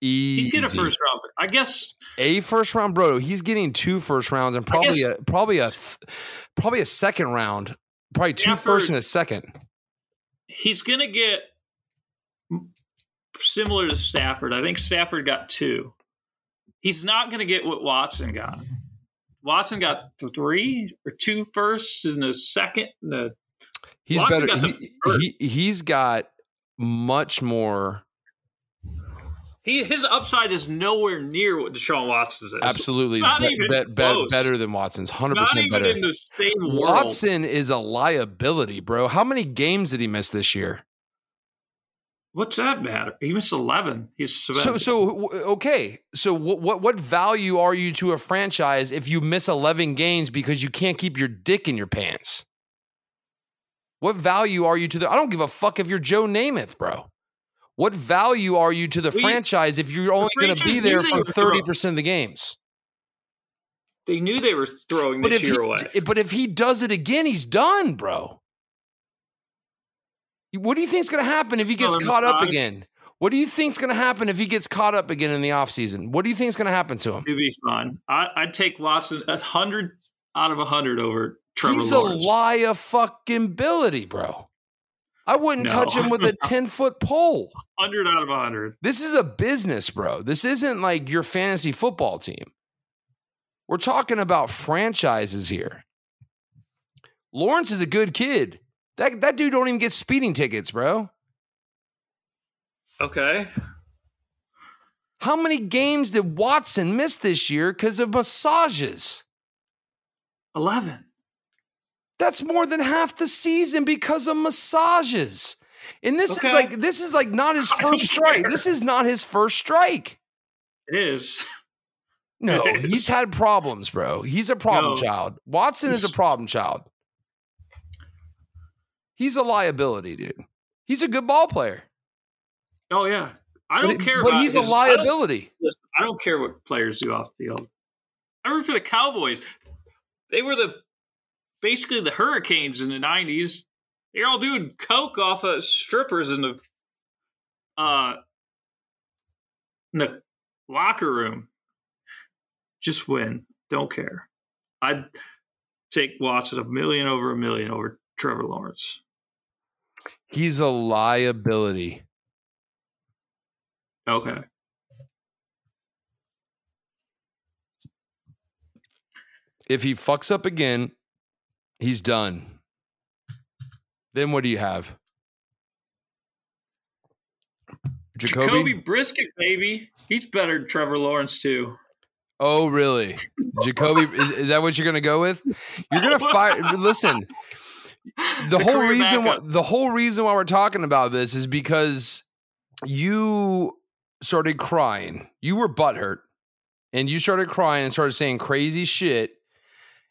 Speaker 5: Easy.
Speaker 6: he'd get a first round. pick. I guess
Speaker 5: A first round, bro. He's getting two first rounds and probably
Speaker 6: guess-
Speaker 5: a probably a probably a second round. Probably two
Speaker 6: Stafford-
Speaker 5: first and a second.
Speaker 6: he's going to get similar to Stafford. I think Stafford got two. He's not going to get what Watson got. Watson got three or two firsts and a second. And a,
Speaker 5: He's
Speaker 6: Watson
Speaker 5: better.
Speaker 6: got the
Speaker 5: he, he, he's got much more.
Speaker 6: he his upside is nowhere near what Deshaun Watson's is.
Speaker 5: Absolutely,
Speaker 6: Not
Speaker 5: be-
Speaker 6: even
Speaker 5: be- be- better than Watson's. Hundred
Speaker 6: Not
Speaker 5: percent
Speaker 6: even
Speaker 5: better.
Speaker 6: in the same world.
Speaker 5: Watson is a liability, bro. How many games did he miss this year?
Speaker 6: What's that matter? He missed eleven. He's
Speaker 5: So, so okay. So, what, what what value are you to a franchise if you miss eleven games because you can't keep your dick in your pants? What value are you to the? I don't give a fuck if you're Joe Namath, bro. What value are you to the
Speaker 6: We-
Speaker 5: franchise if you're only going to be there for thirty percent of the games?
Speaker 6: they knew they were throwing
Speaker 5: But
Speaker 6: this year away.
Speaker 5: but if he does it again, he's done, bro. What do you think's going to happen if he gets caught up again? What do you think's going to happen if he gets caught up again in the offseason? What do you think's going to happen to him?
Speaker 6: He'd be fine. I, I'd take Watson a hundred out of a hundred over Trevor
Speaker 5: He's
Speaker 6: Lawrence.
Speaker 5: a lie of fucking ability, bro. I wouldn't
Speaker 6: No.
Speaker 5: touch him with a 10 foot pole.
Speaker 6: hundred out of a hundred.
Speaker 5: This is a business, bro. This isn't like your fantasy football team. We're talking about franchises here. Lawrence is a good kid. That, that dude don't even get speeding tickets, bro.
Speaker 6: Okay.
Speaker 5: How many games did Watson miss this year because of massages?
Speaker 6: Eleven.
Speaker 5: That's more than half the season because of massages. And this
Speaker 6: Okay.
Speaker 5: is like this is like not his first strike.
Speaker 6: care.
Speaker 5: This is not his first strike.
Speaker 6: It is.
Speaker 5: No,
Speaker 6: It is.
Speaker 5: he's had problems, bro. He's a problem
Speaker 6: No.
Speaker 5: child. Watson is a problem child. He's a liability, dude. He's a good ball player.
Speaker 6: Oh yeah. I don't
Speaker 5: it-
Speaker 6: care
Speaker 5: but he's
Speaker 6: his-
Speaker 5: a
Speaker 6: I
Speaker 5: liability.
Speaker 6: listen, I don't care what players do off the field. I root for the Cowboys. They were the basically the Hurricanes in the '90s. They're all doing coke off of strippers in the uh in the locker room. Just win. Don't care. I'd take Watson a million over a million over Trevor Lawrence.
Speaker 5: He's a liability.
Speaker 6: Okay.
Speaker 5: If he fucks up again, he's done. Then what do you have? Jacoby?
Speaker 6: Jacoby Brisket, baby. He's better than Trevor Lawrence too.
Speaker 5: Oh, really? Jacoby, is, is that what you're going to go with? You're going to fire. Listen, the,
Speaker 6: The
Speaker 5: whole reason why, the whole reason why we're talking about this is because you started crying. You were butthurt, and you started crying and started saying crazy shit.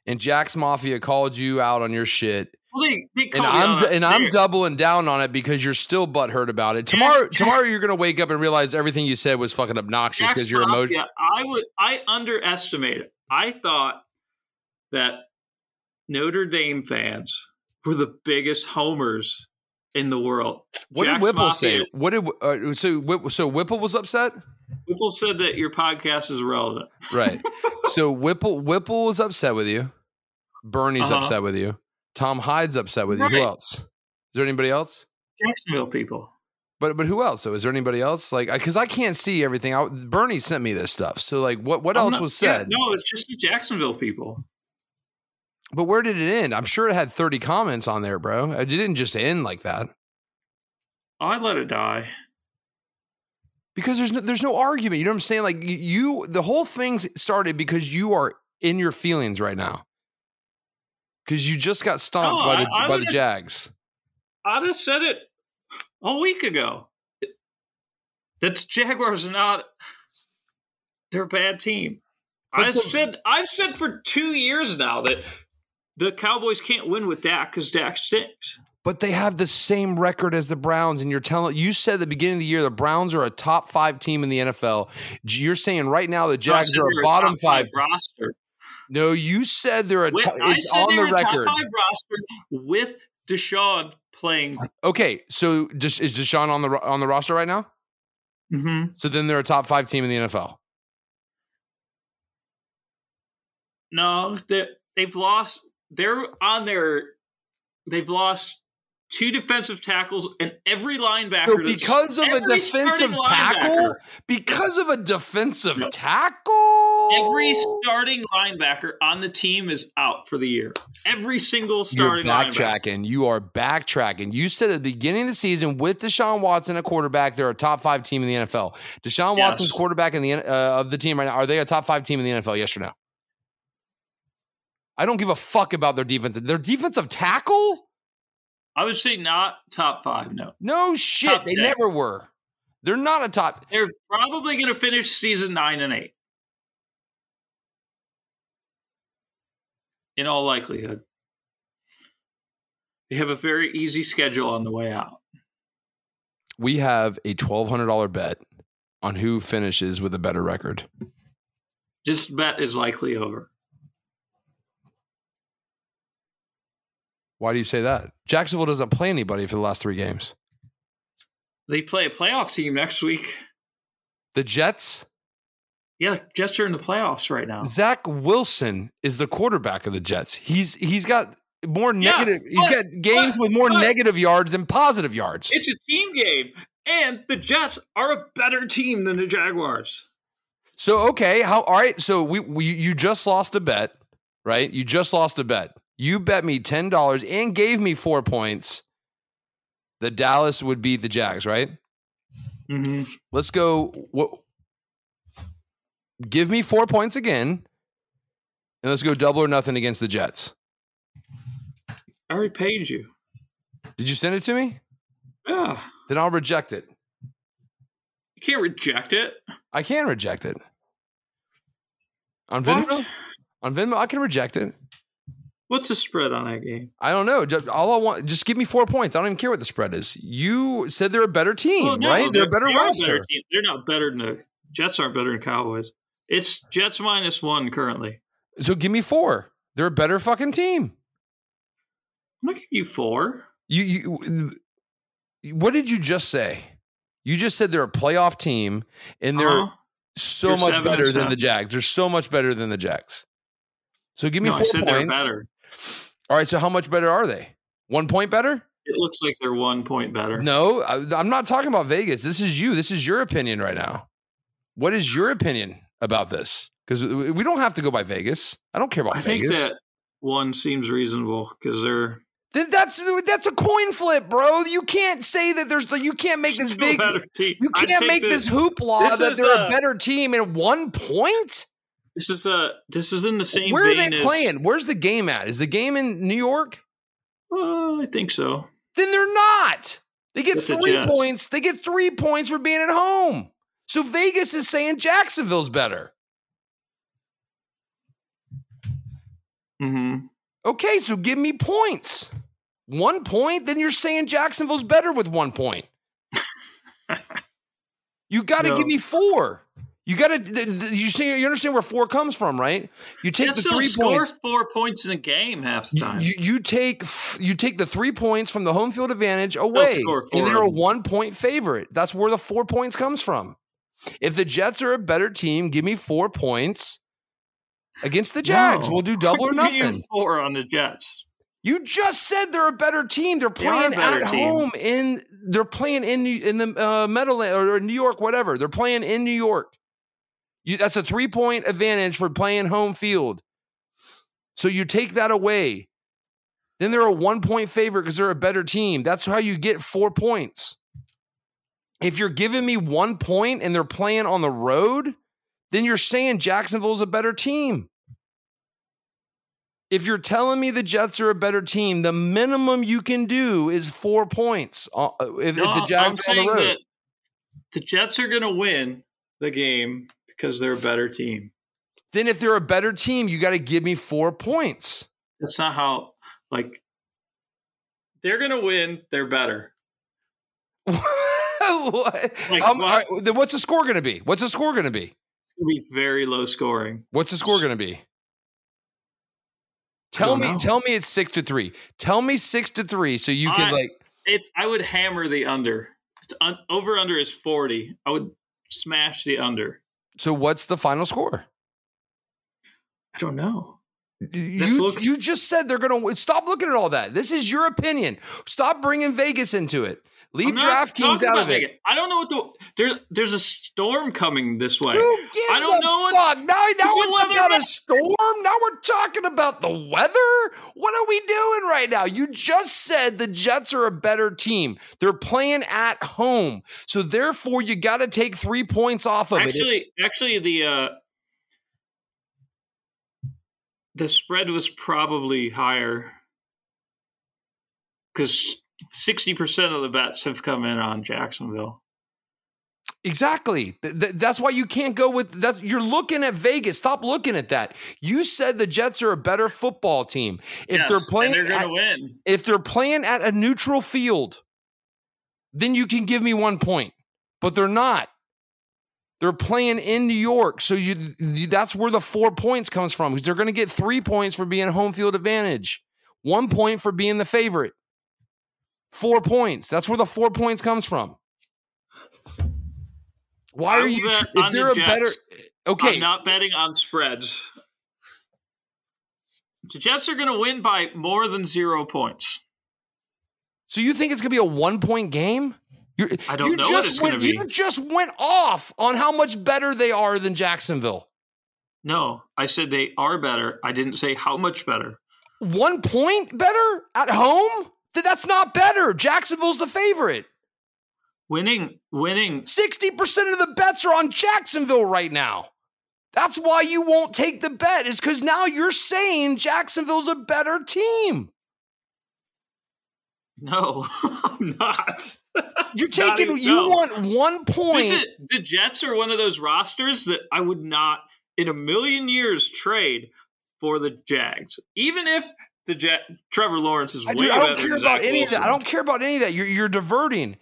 Speaker 5: And Jack's Mafia called you out on your shit,
Speaker 6: Well, they, they
Speaker 5: and I'm d- and I'm doubling down on it because you're still butthurt about it. Tomorrow,
Speaker 6: Jack-
Speaker 5: tomorrow you're gonna wake up and realize everything you said was fucking obnoxious because you're emotional.
Speaker 6: I would I underestimated. I thought that Notre Dame fans were the biggest homers in the world.
Speaker 5: What
Speaker 6: Jack's
Speaker 5: did Whipple
Speaker 6: Mafia,
Speaker 5: say? What did uh, so so Whipple was upset?
Speaker 6: Whipple said that your podcast is relevant.
Speaker 5: Right. so Whipple Whipple was upset with you. Bernie's
Speaker 6: Uh-huh.
Speaker 5: upset with you. Tom Hyde's upset with you. Who else? Is there anybody else?
Speaker 6: Jacksonville people.
Speaker 5: But but who else? So is there anybody else? Like because I can't see everything. I, Bernie sent me this stuff. So like what what
Speaker 6: I'm
Speaker 5: else
Speaker 6: not-
Speaker 5: was
Speaker 6: yeah,
Speaker 5: said?
Speaker 6: no, it's just the Jacksonville people.
Speaker 5: But where did it end? I'm sure it had 30 comments on there, bro. It didn't just end like that.
Speaker 6: I let it die.
Speaker 5: Because there's no, there's no argument. You know what I'm saying? Like you, the whole thing started because you are in your feelings right now. Because you just got stomped
Speaker 6: No,
Speaker 5: by the
Speaker 6: I- I
Speaker 5: by the Jags.
Speaker 6: I'd have said it a week ago. That's Jaguars are not they're a bad team. I've said I've said for two years now that the Cowboys can't win with Dak because Dak stinks.
Speaker 5: But they have the same record as the Browns, and you're telling you said at the beginning of the year the Browns are a top five team in the NFL. You're saying right now the Jags are a bottom
Speaker 6: five
Speaker 5: five.
Speaker 6: roster.
Speaker 5: No, you said they're a.
Speaker 6: With,
Speaker 5: T-
Speaker 6: I
Speaker 5: it's
Speaker 6: said
Speaker 5: on the
Speaker 6: a top
Speaker 5: record.
Speaker 6: five roster with Deshaun playing.
Speaker 5: Okay, so just, is Deshaun on the on the roster right now?
Speaker 6: Mm-hmm.
Speaker 5: So then they're a top five team in the NFL.
Speaker 6: No, they they've lost. They're on their. They've lost two defensive tackles and every linebacker.
Speaker 5: So because of a defensive tackle, because of a defensive
Speaker 6: No.
Speaker 5: tackle,
Speaker 6: Every starting linebacker on the team is out for the year. Every single starting
Speaker 5: You're
Speaker 6: starting linebacker.
Speaker 5: backtracking. You are backtracking. You said at the beginning of the season with Deshaun Watson, a quarterback, they're a top five team in the NFL. Deshaun
Speaker 6: Yes.
Speaker 5: Watson's quarterback in the uh, of the team right now. Are they a top five team in the NFL? Yes or no? I don't give a fuck about their defense. Their defensive tackle?
Speaker 6: I would say not top five. No,
Speaker 5: No shit.
Speaker 6: Top
Speaker 5: they
Speaker 6: 10.
Speaker 5: never were. They're not a top.
Speaker 6: they're probably going to finish season nine and eight. In all likelihood, they have a very easy schedule on the way out.
Speaker 5: We have a twelve hundred dollar bet on who finishes with a better record.
Speaker 6: This bet is likely over.
Speaker 5: Why do you say that? Jacksonville doesn't play anybody for the last three games.
Speaker 6: They play a playoff team next week.
Speaker 5: The Jets.
Speaker 6: Yeah, Jets are in the playoffs right now.
Speaker 5: Zach Wilson is the quarterback of the Jets. He's he's got more
Speaker 6: Yeah,
Speaker 5: negative. he's
Speaker 6: but-
Speaker 5: got games
Speaker 6: but-
Speaker 5: with more
Speaker 6: but-
Speaker 5: negative yards than positive yards.
Speaker 6: It's a team game, and the Jets are a better team than the Jaguars.
Speaker 5: so okay, how all right? So we, we you just lost a bet, right? You just lost a bet. You bet me ten dollars and gave me four points. that Dallas would beat the Jags, right?
Speaker 6: Mm-hmm.
Speaker 5: Let's go. What? Give me four points again, and let's go double or nothing against the Jets.
Speaker 6: I already paid you.
Speaker 5: Did you send it to me?
Speaker 6: Yeah,
Speaker 5: Then I'll reject it.
Speaker 6: you can't reject it.
Speaker 5: I can reject it. On Venmo? On Venmo, I can reject it.
Speaker 6: What's the spread on that game?
Speaker 5: I don't know. Just, all I want, just give me four points. I don't even care what the spread is. You said they're a better team,
Speaker 6: Well, no,
Speaker 5: right? They're a better
Speaker 6: they
Speaker 5: roster.
Speaker 6: team. They're not better than the Jets aren't better than Cowboys. It's Jets minus one currently.
Speaker 5: So give me four. They're a better fucking team.
Speaker 6: I'm gonna give you four.
Speaker 5: You, you what did you just say? You just said they're a playoff team and they're
Speaker 6: Uh-huh.
Speaker 5: so
Speaker 6: They're
Speaker 5: much better than the. Jags. They're so much better than the Jags. So give me
Speaker 6: No,
Speaker 5: four
Speaker 6: they're
Speaker 5: points. All right. So how much better are they? One point better?
Speaker 6: It looks like they're one point better.
Speaker 5: No, I, I'm not talking about Vegas. This is you. This is your opinion right now. What is your opinion about this? Because we don't have to go by Vegas. I don't care about Vegas.
Speaker 6: I think that one seems reasonable because they're
Speaker 5: then that's that's a coin flip, bro. You can't say that there's you can't make this big. You can't make this hoopla
Speaker 6: This
Speaker 5: that they're
Speaker 6: uh,
Speaker 5: a better team in one point.
Speaker 6: This is a this is in the same.
Speaker 5: Where are they
Speaker 6: as-
Speaker 5: playing? Where's the game at? Is the game in New York?
Speaker 6: Uh, I think so.
Speaker 5: Then they're not. They get three points. They get three points for being at home. So Vegas is saying Jacksonville's better.
Speaker 6: hmm
Speaker 5: Okay, so give me points. One point, then you're saying Jacksonville's better with one point. you got to
Speaker 6: No.
Speaker 5: give me four. You got to. You see, you understand where four comes from, right? You take the three
Speaker 6: score
Speaker 5: points.
Speaker 6: four points in a game half the time.
Speaker 5: you, you take you take the three points from the home field advantage away,
Speaker 6: score
Speaker 5: and they're a one point favorite. That's where the four points comes from. If the Jets are a better team, give me four points against the Jags.
Speaker 6: No.
Speaker 5: We'll do double or
Speaker 6: Give
Speaker 5: nothing.
Speaker 6: Four on the Jets.
Speaker 5: You just said they're a better team. They're
Speaker 6: They
Speaker 5: playing
Speaker 6: better
Speaker 5: at
Speaker 6: team.
Speaker 5: home in. They're playing in in the uh, Meadowland or New York, whatever. They're playing in New York. You, that's a three point advantage for playing home field. So you take that away. Then they're a one point favorite because they're a better team. That's how you get four points. If you're giving me one point and they're playing on the road, then you're saying Jacksonville's a better team. If you're telling me the Jets are a better team, the minimum you can do is four points. uh, If,
Speaker 6: No,
Speaker 5: if the
Speaker 6: I'm
Speaker 5: Jags are on the road,
Speaker 6: the Jets are going to win the game because they're a better team.
Speaker 5: then if they're a better team, you got to give me four points.
Speaker 6: That's not how. Like they're going to win. They're better.
Speaker 5: What?
Speaker 6: Like,
Speaker 5: Um,
Speaker 6: what?
Speaker 5: all right, then what's the score going to be? What's the score going to be?
Speaker 6: It's going to be very low scoring.
Speaker 5: What's the score going to be? Tell me,
Speaker 6: know.
Speaker 5: tell me it's six to three. Tell me six to three, so you can
Speaker 6: I-
Speaker 5: like.
Speaker 6: It's. I would hammer the under. It's un, over under is forty. I would smash the under.
Speaker 5: So what's the final score?
Speaker 6: I don't know.
Speaker 5: You
Speaker 6: look-
Speaker 5: you just said they're going to stop looking at all that. This is your opinion. Stop bringing Vegas into it. Leave DraftKings out of it.
Speaker 6: Vegas. I don't know what the there's. There's a storm coming this way.
Speaker 5: Who gives
Speaker 6: I don't
Speaker 5: a
Speaker 6: know what-
Speaker 5: fuck? Now, now
Speaker 6: It's
Speaker 5: about a storm. Now we're talking about the weather. What are we doing right now? You just said the Jets are a better team. They're playing at home, so therefore you got to take three points off of it.
Speaker 6: Actually, actually, the uh, the spread was probably higher because sixty percent of the bets have come in on Jacksonville.
Speaker 5: Exactly. Th- th- that's why you can't go with that. You're looking at Vegas. Stop looking at that. You said the Jets are a better football team. If
Speaker 6: Yes,
Speaker 5: they're playing,
Speaker 6: they're going to win.
Speaker 5: if they're playing at a neutral field, then you can give me one point. But they're not. They're playing in New York, so you, you that's where the four points comes from. Because they're going to get three points for being home field advantage, one point for being the favorite. Four points. That's where the four points comes from. Why are you? tr- If they're a better, okay,
Speaker 6: I'm not betting on spreads. The Jets are going to win by more than zero points.
Speaker 5: So you think it's going to be a one point game? You're,
Speaker 6: I don't
Speaker 5: you
Speaker 6: know what
Speaker 5: just
Speaker 6: it's
Speaker 5: went. You just went off on how much better they are than Jacksonville.
Speaker 6: No, I said they are better. I didn't say how much better.
Speaker 5: One point better at home? Th- That's not better. Jacksonville's the favorite.
Speaker 6: Winning, winning.
Speaker 5: 60% of the bets are on Jacksonville right now. That's why you won't take the bet, is because now you're saying Jacksonville's a better team.
Speaker 6: No, I'm not.
Speaker 5: You're
Speaker 6: Not
Speaker 5: taking,
Speaker 6: even-
Speaker 5: you
Speaker 6: no.
Speaker 5: want one point.
Speaker 6: Is it the Jets are one of those rosters that I would not in a million years trade for the Jags, even if the Jet Trevor Lawrence is
Speaker 5: I,
Speaker 6: way
Speaker 5: dude, I don't
Speaker 6: better
Speaker 5: care
Speaker 6: than
Speaker 5: about
Speaker 6: Zach
Speaker 5: any of that. I don't care about any of that. You're, you're diverting.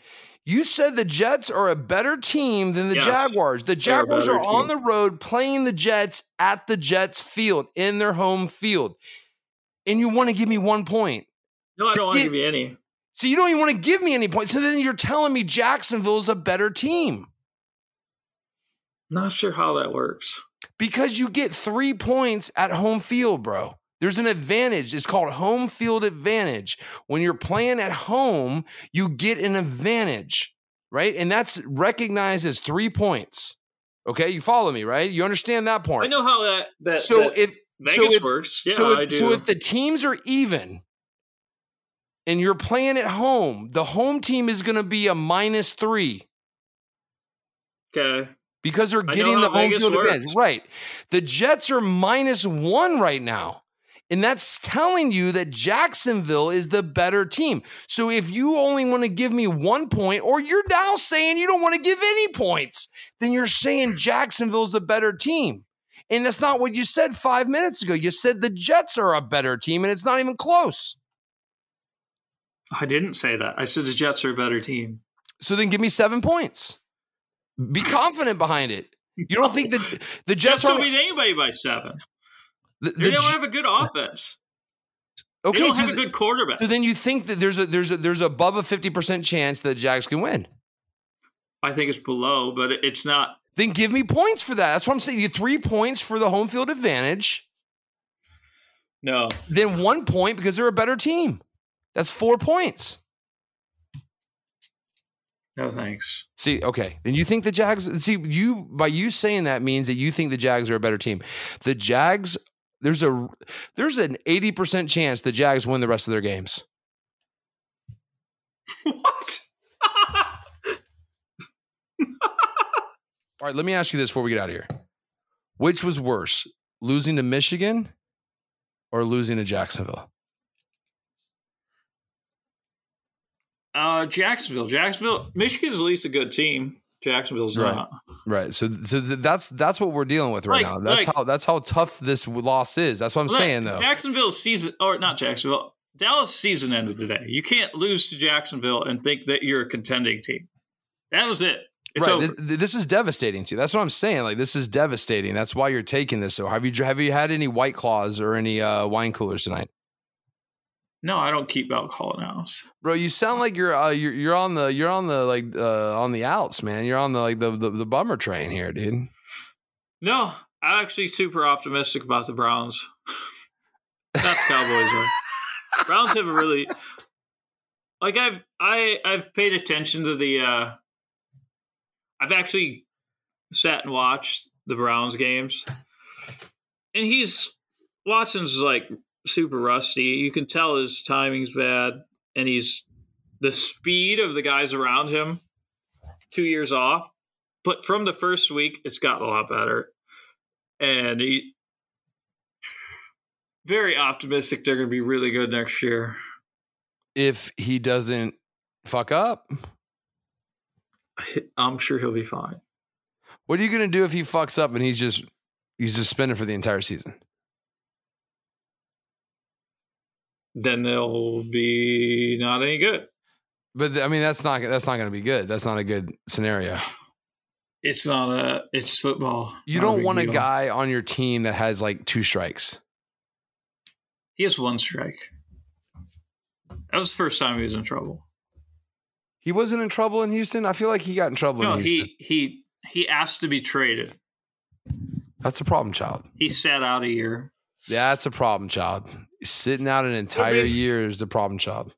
Speaker 5: You said the Jets are a better team than the
Speaker 6: Yes,
Speaker 5: Jaguars. The Jaguars are on
Speaker 6: team.
Speaker 5: the road playing the Jets at the Jets field in their home field. And you want to give me one point.
Speaker 6: No, I don't want to give you any.
Speaker 5: So you don't even want to give me any points. So then you're telling me Jacksonville is a better team
Speaker 6: Not sure how that works.
Speaker 5: because you get three points at home field, bro. There's an advantage. It's called home field advantage. When you're playing at home, you get an advantage, right? And that's recognized as three points. Okay, you follow me, right? You understand that part.
Speaker 6: I know how that that,
Speaker 5: So
Speaker 6: that
Speaker 5: if
Speaker 6: Vegas
Speaker 5: so if,
Speaker 6: works. Yeah,
Speaker 5: so
Speaker 6: I
Speaker 5: if,
Speaker 6: do.
Speaker 5: so if the teams are even and you're playing at home, the home team is going to be a minus three
Speaker 6: okay,
Speaker 5: because they're getting the home
Speaker 6: Vegas
Speaker 5: field
Speaker 6: works.
Speaker 5: advantage. Right. The Jets are minus one right now. And that's telling you that Jacksonville is the better team. So if you only want to give me one point, or you're now saying you don't want to give any points, then you're saying Jacksonville's the better team. And that's not what you said five minutes ago. You said the Jets are a better team, and it's not even close.
Speaker 6: I didn't say that. I said the Jets are a better team.
Speaker 5: So then give me seven points. Be confident behind it. You don't think that the Jets
Speaker 6: Jets don't beat anybody by seven.
Speaker 5: The,
Speaker 6: They
Speaker 5: the
Speaker 6: don't have a good offense.
Speaker 5: okay?
Speaker 6: they don't
Speaker 5: so
Speaker 6: have a good quarterback.
Speaker 5: So then you think that there's a there's a there's above a fifty percent chance that the Jags can win.
Speaker 6: I think it's below, but it's not.
Speaker 5: Then give me points for that. That's what I'm saying. You three points for the home field advantage,
Speaker 6: No,
Speaker 5: then one point because they're a better team. That's four points.
Speaker 6: no thanks.
Speaker 5: See, okay. Then you think the Jags see you by you saying that means that you think the Jags are a better team. The Jags, there's a there's an 80% chance the Jags win the rest of their games.
Speaker 6: what?
Speaker 5: All right, let me ask you this before we get out of here. Which was worse, losing to Michigan or losing to Jacksonville?
Speaker 6: uh, Jacksonville. Jacksonville. Michigan's at least a good team. Jacksonville's
Speaker 5: Right.
Speaker 6: not.
Speaker 5: Right. So, so th- that's that's what we're dealing with right
Speaker 6: Like-
Speaker 5: now. That's
Speaker 6: like-
Speaker 5: how that's how tough this loss is. That's what I'm
Speaker 6: Look,
Speaker 5: saying though.
Speaker 6: Jacksonville's season, or not Jacksonville, Dallas season ended today. You can't lose to Jacksonville and think that you're a contending team. That was it. It's
Speaker 5: right. This, this is devastating to you. That's what I'm saying. Like this is devastating. That's why you're taking this. So have you have you had any white claws or any uh, wine coolers tonight?
Speaker 6: No, I don't keep alcohol in the house.
Speaker 5: Bro, you sound like you're uh, you're you're on the you're on the like uh, on the outs, man. You're on the like the, the the bummer train here, dude.
Speaker 6: No, I'm actually super optimistic about the Browns. Not the Cowboys. though. Browns have a really like I've I I've paid attention to the. uh I've actually sat and watched the Browns games, and he's Watson's like super rusty. You can tell his timing's bad, and he's the speed of the guys around him. Two years off, but from the first week, it's gotten a lot better, and he very optimistic they're going to be really good next year.
Speaker 5: If he doesn't fuck up,
Speaker 6: I'm sure he'll be fine.
Speaker 5: what are you gonna do if he fucks up and he's just he's suspended for the entire season?
Speaker 6: Then they'll be not any good.
Speaker 5: But I mean, that's not that's not going to be good. That's not a good scenario.
Speaker 6: It's not a. It's football.
Speaker 5: You
Speaker 6: Not
Speaker 5: don't want a guy on your team that has like two strikes.
Speaker 6: He has one strike. That was the first time he was in trouble.
Speaker 5: He wasn't in trouble in Houston. I feel like he got in trouble
Speaker 6: No,
Speaker 5: in Houston.
Speaker 6: he he he asked to be traded.
Speaker 5: That's a problem, child.
Speaker 6: He sat out a year.
Speaker 5: Yeah, that's a problem, child. Sitting out an entire year is the problem, child.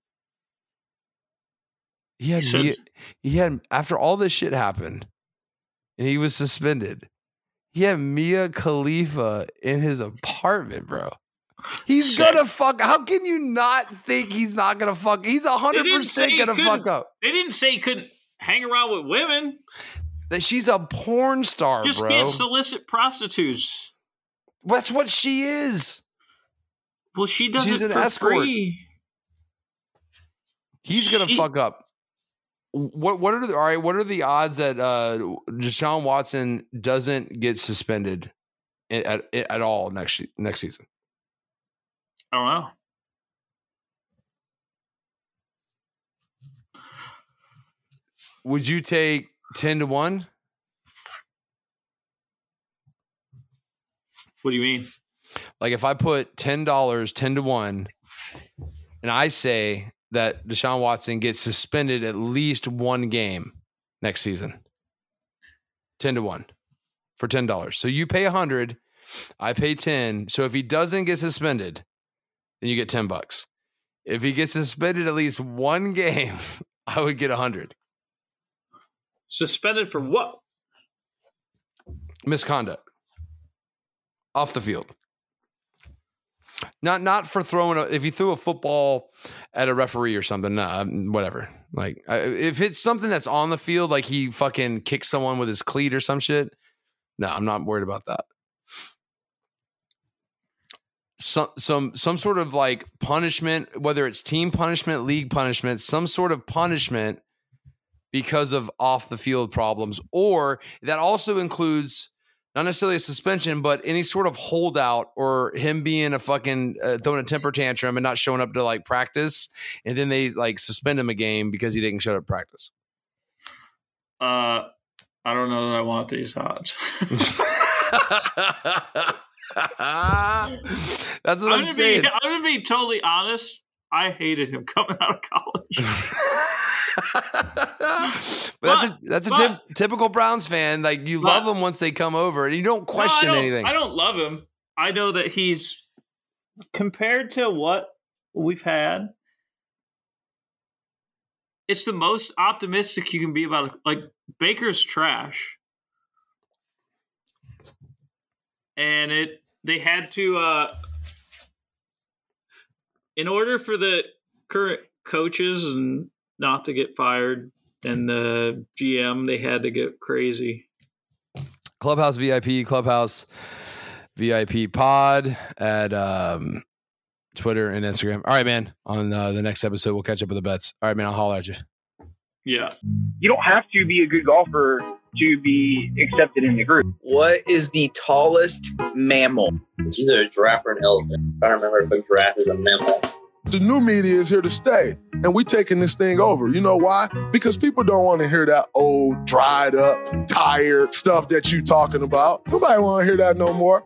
Speaker 5: He had,
Speaker 6: He
Speaker 5: he had after all this shit happened, and he was suspended. He had Mia Khalifa in his apartment, bro. He's
Speaker 6: Sick.
Speaker 5: gonna fuck. How can you not think he's not gonna fuck? He's hundred percent gonna fuck up.
Speaker 6: They didn't say he couldn't hang around with women.
Speaker 5: That she's a porn star,
Speaker 6: Just
Speaker 5: bro.
Speaker 6: can't solicit prostitutes.
Speaker 5: That's what she is.
Speaker 6: Well, she does
Speaker 5: She's an escort.
Speaker 6: free.
Speaker 5: He's gonna fuck up. What what are the all right? What are the odds that uh Deshaun Watson doesn't get suspended at at, at all next next season?
Speaker 6: I don't know.
Speaker 5: would you take ten to one?
Speaker 6: What do you mean?
Speaker 5: Like if I put ten dollars, ten to one, and I say that Deshaun Watson gets suspended at least one game next season, ten to one for ten dollars. So you pay a hundred, I pay ten. So if he doesn't get suspended, then you get ten bucks. If he gets suspended at least one game, I would get a hundred.
Speaker 6: Suspended for what?
Speaker 5: Misconduct off the field. Not not for throwing a, if you threw a football at a referee or something, nah, whatever. Like if it's something that's on the field, like he fucking kicked someone with his cleat or some shit. No, I'm not worried about that. Some some some sort of like punishment, whether it's team punishment, league punishment, some sort of punishment because of off the field problems, or that also includes not necessarily a suspension, but any sort of holdout or him being a fucking uh, throwing a temper tantrum and not showing up to like practice, and then they like suspend him a game because he didn't show up to practice.
Speaker 6: Uh, I don't know that I want these odds.
Speaker 5: That's what
Speaker 6: I'm
Speaker 5: I'm, saying.
Speaker 6: be. I'm gonna be totally honest. I hated him coming out of college.
Speaker 5: but that's a that's a
Speaker 6: but-
Speaker 5: typ- typical Browns fan. Like you
Speaker 6: but-
Speaker 5: love them once they come over, and you don't question
Speaker 6: No, I don't-
Speaker 5: anything.
Speaker 6: I don't love him. I know that he's compared to what we've had. It's the most optimistic you can be about. Like Baker's trash, and it they had to. uh In order for the current coaches and not to get fired, and the GM, they had to get crazy.
Speaker 5: Clubhouse VIP, Clubhouse VIP Pod at um, Twitter and Instagram. All right, man. On uh, the next episode, we'll catch up with the bets. All right, man. I'll holler at you.
Speaker 6: Yeah.
Speaker 7: You don't have to be a good golfer to be accepted in the group.
Speaker 8: What is the tallest mammal?
Speaker 9: It's either a giraffe or an elephant. I don't remember if a giraffe is a mammal.
Speaker 10: The new media is here to stay, and we taking this thing over. You know why? Because people don't want to hear that old, dried up, tired stuff that you talking about. Nobody want to hear that no more.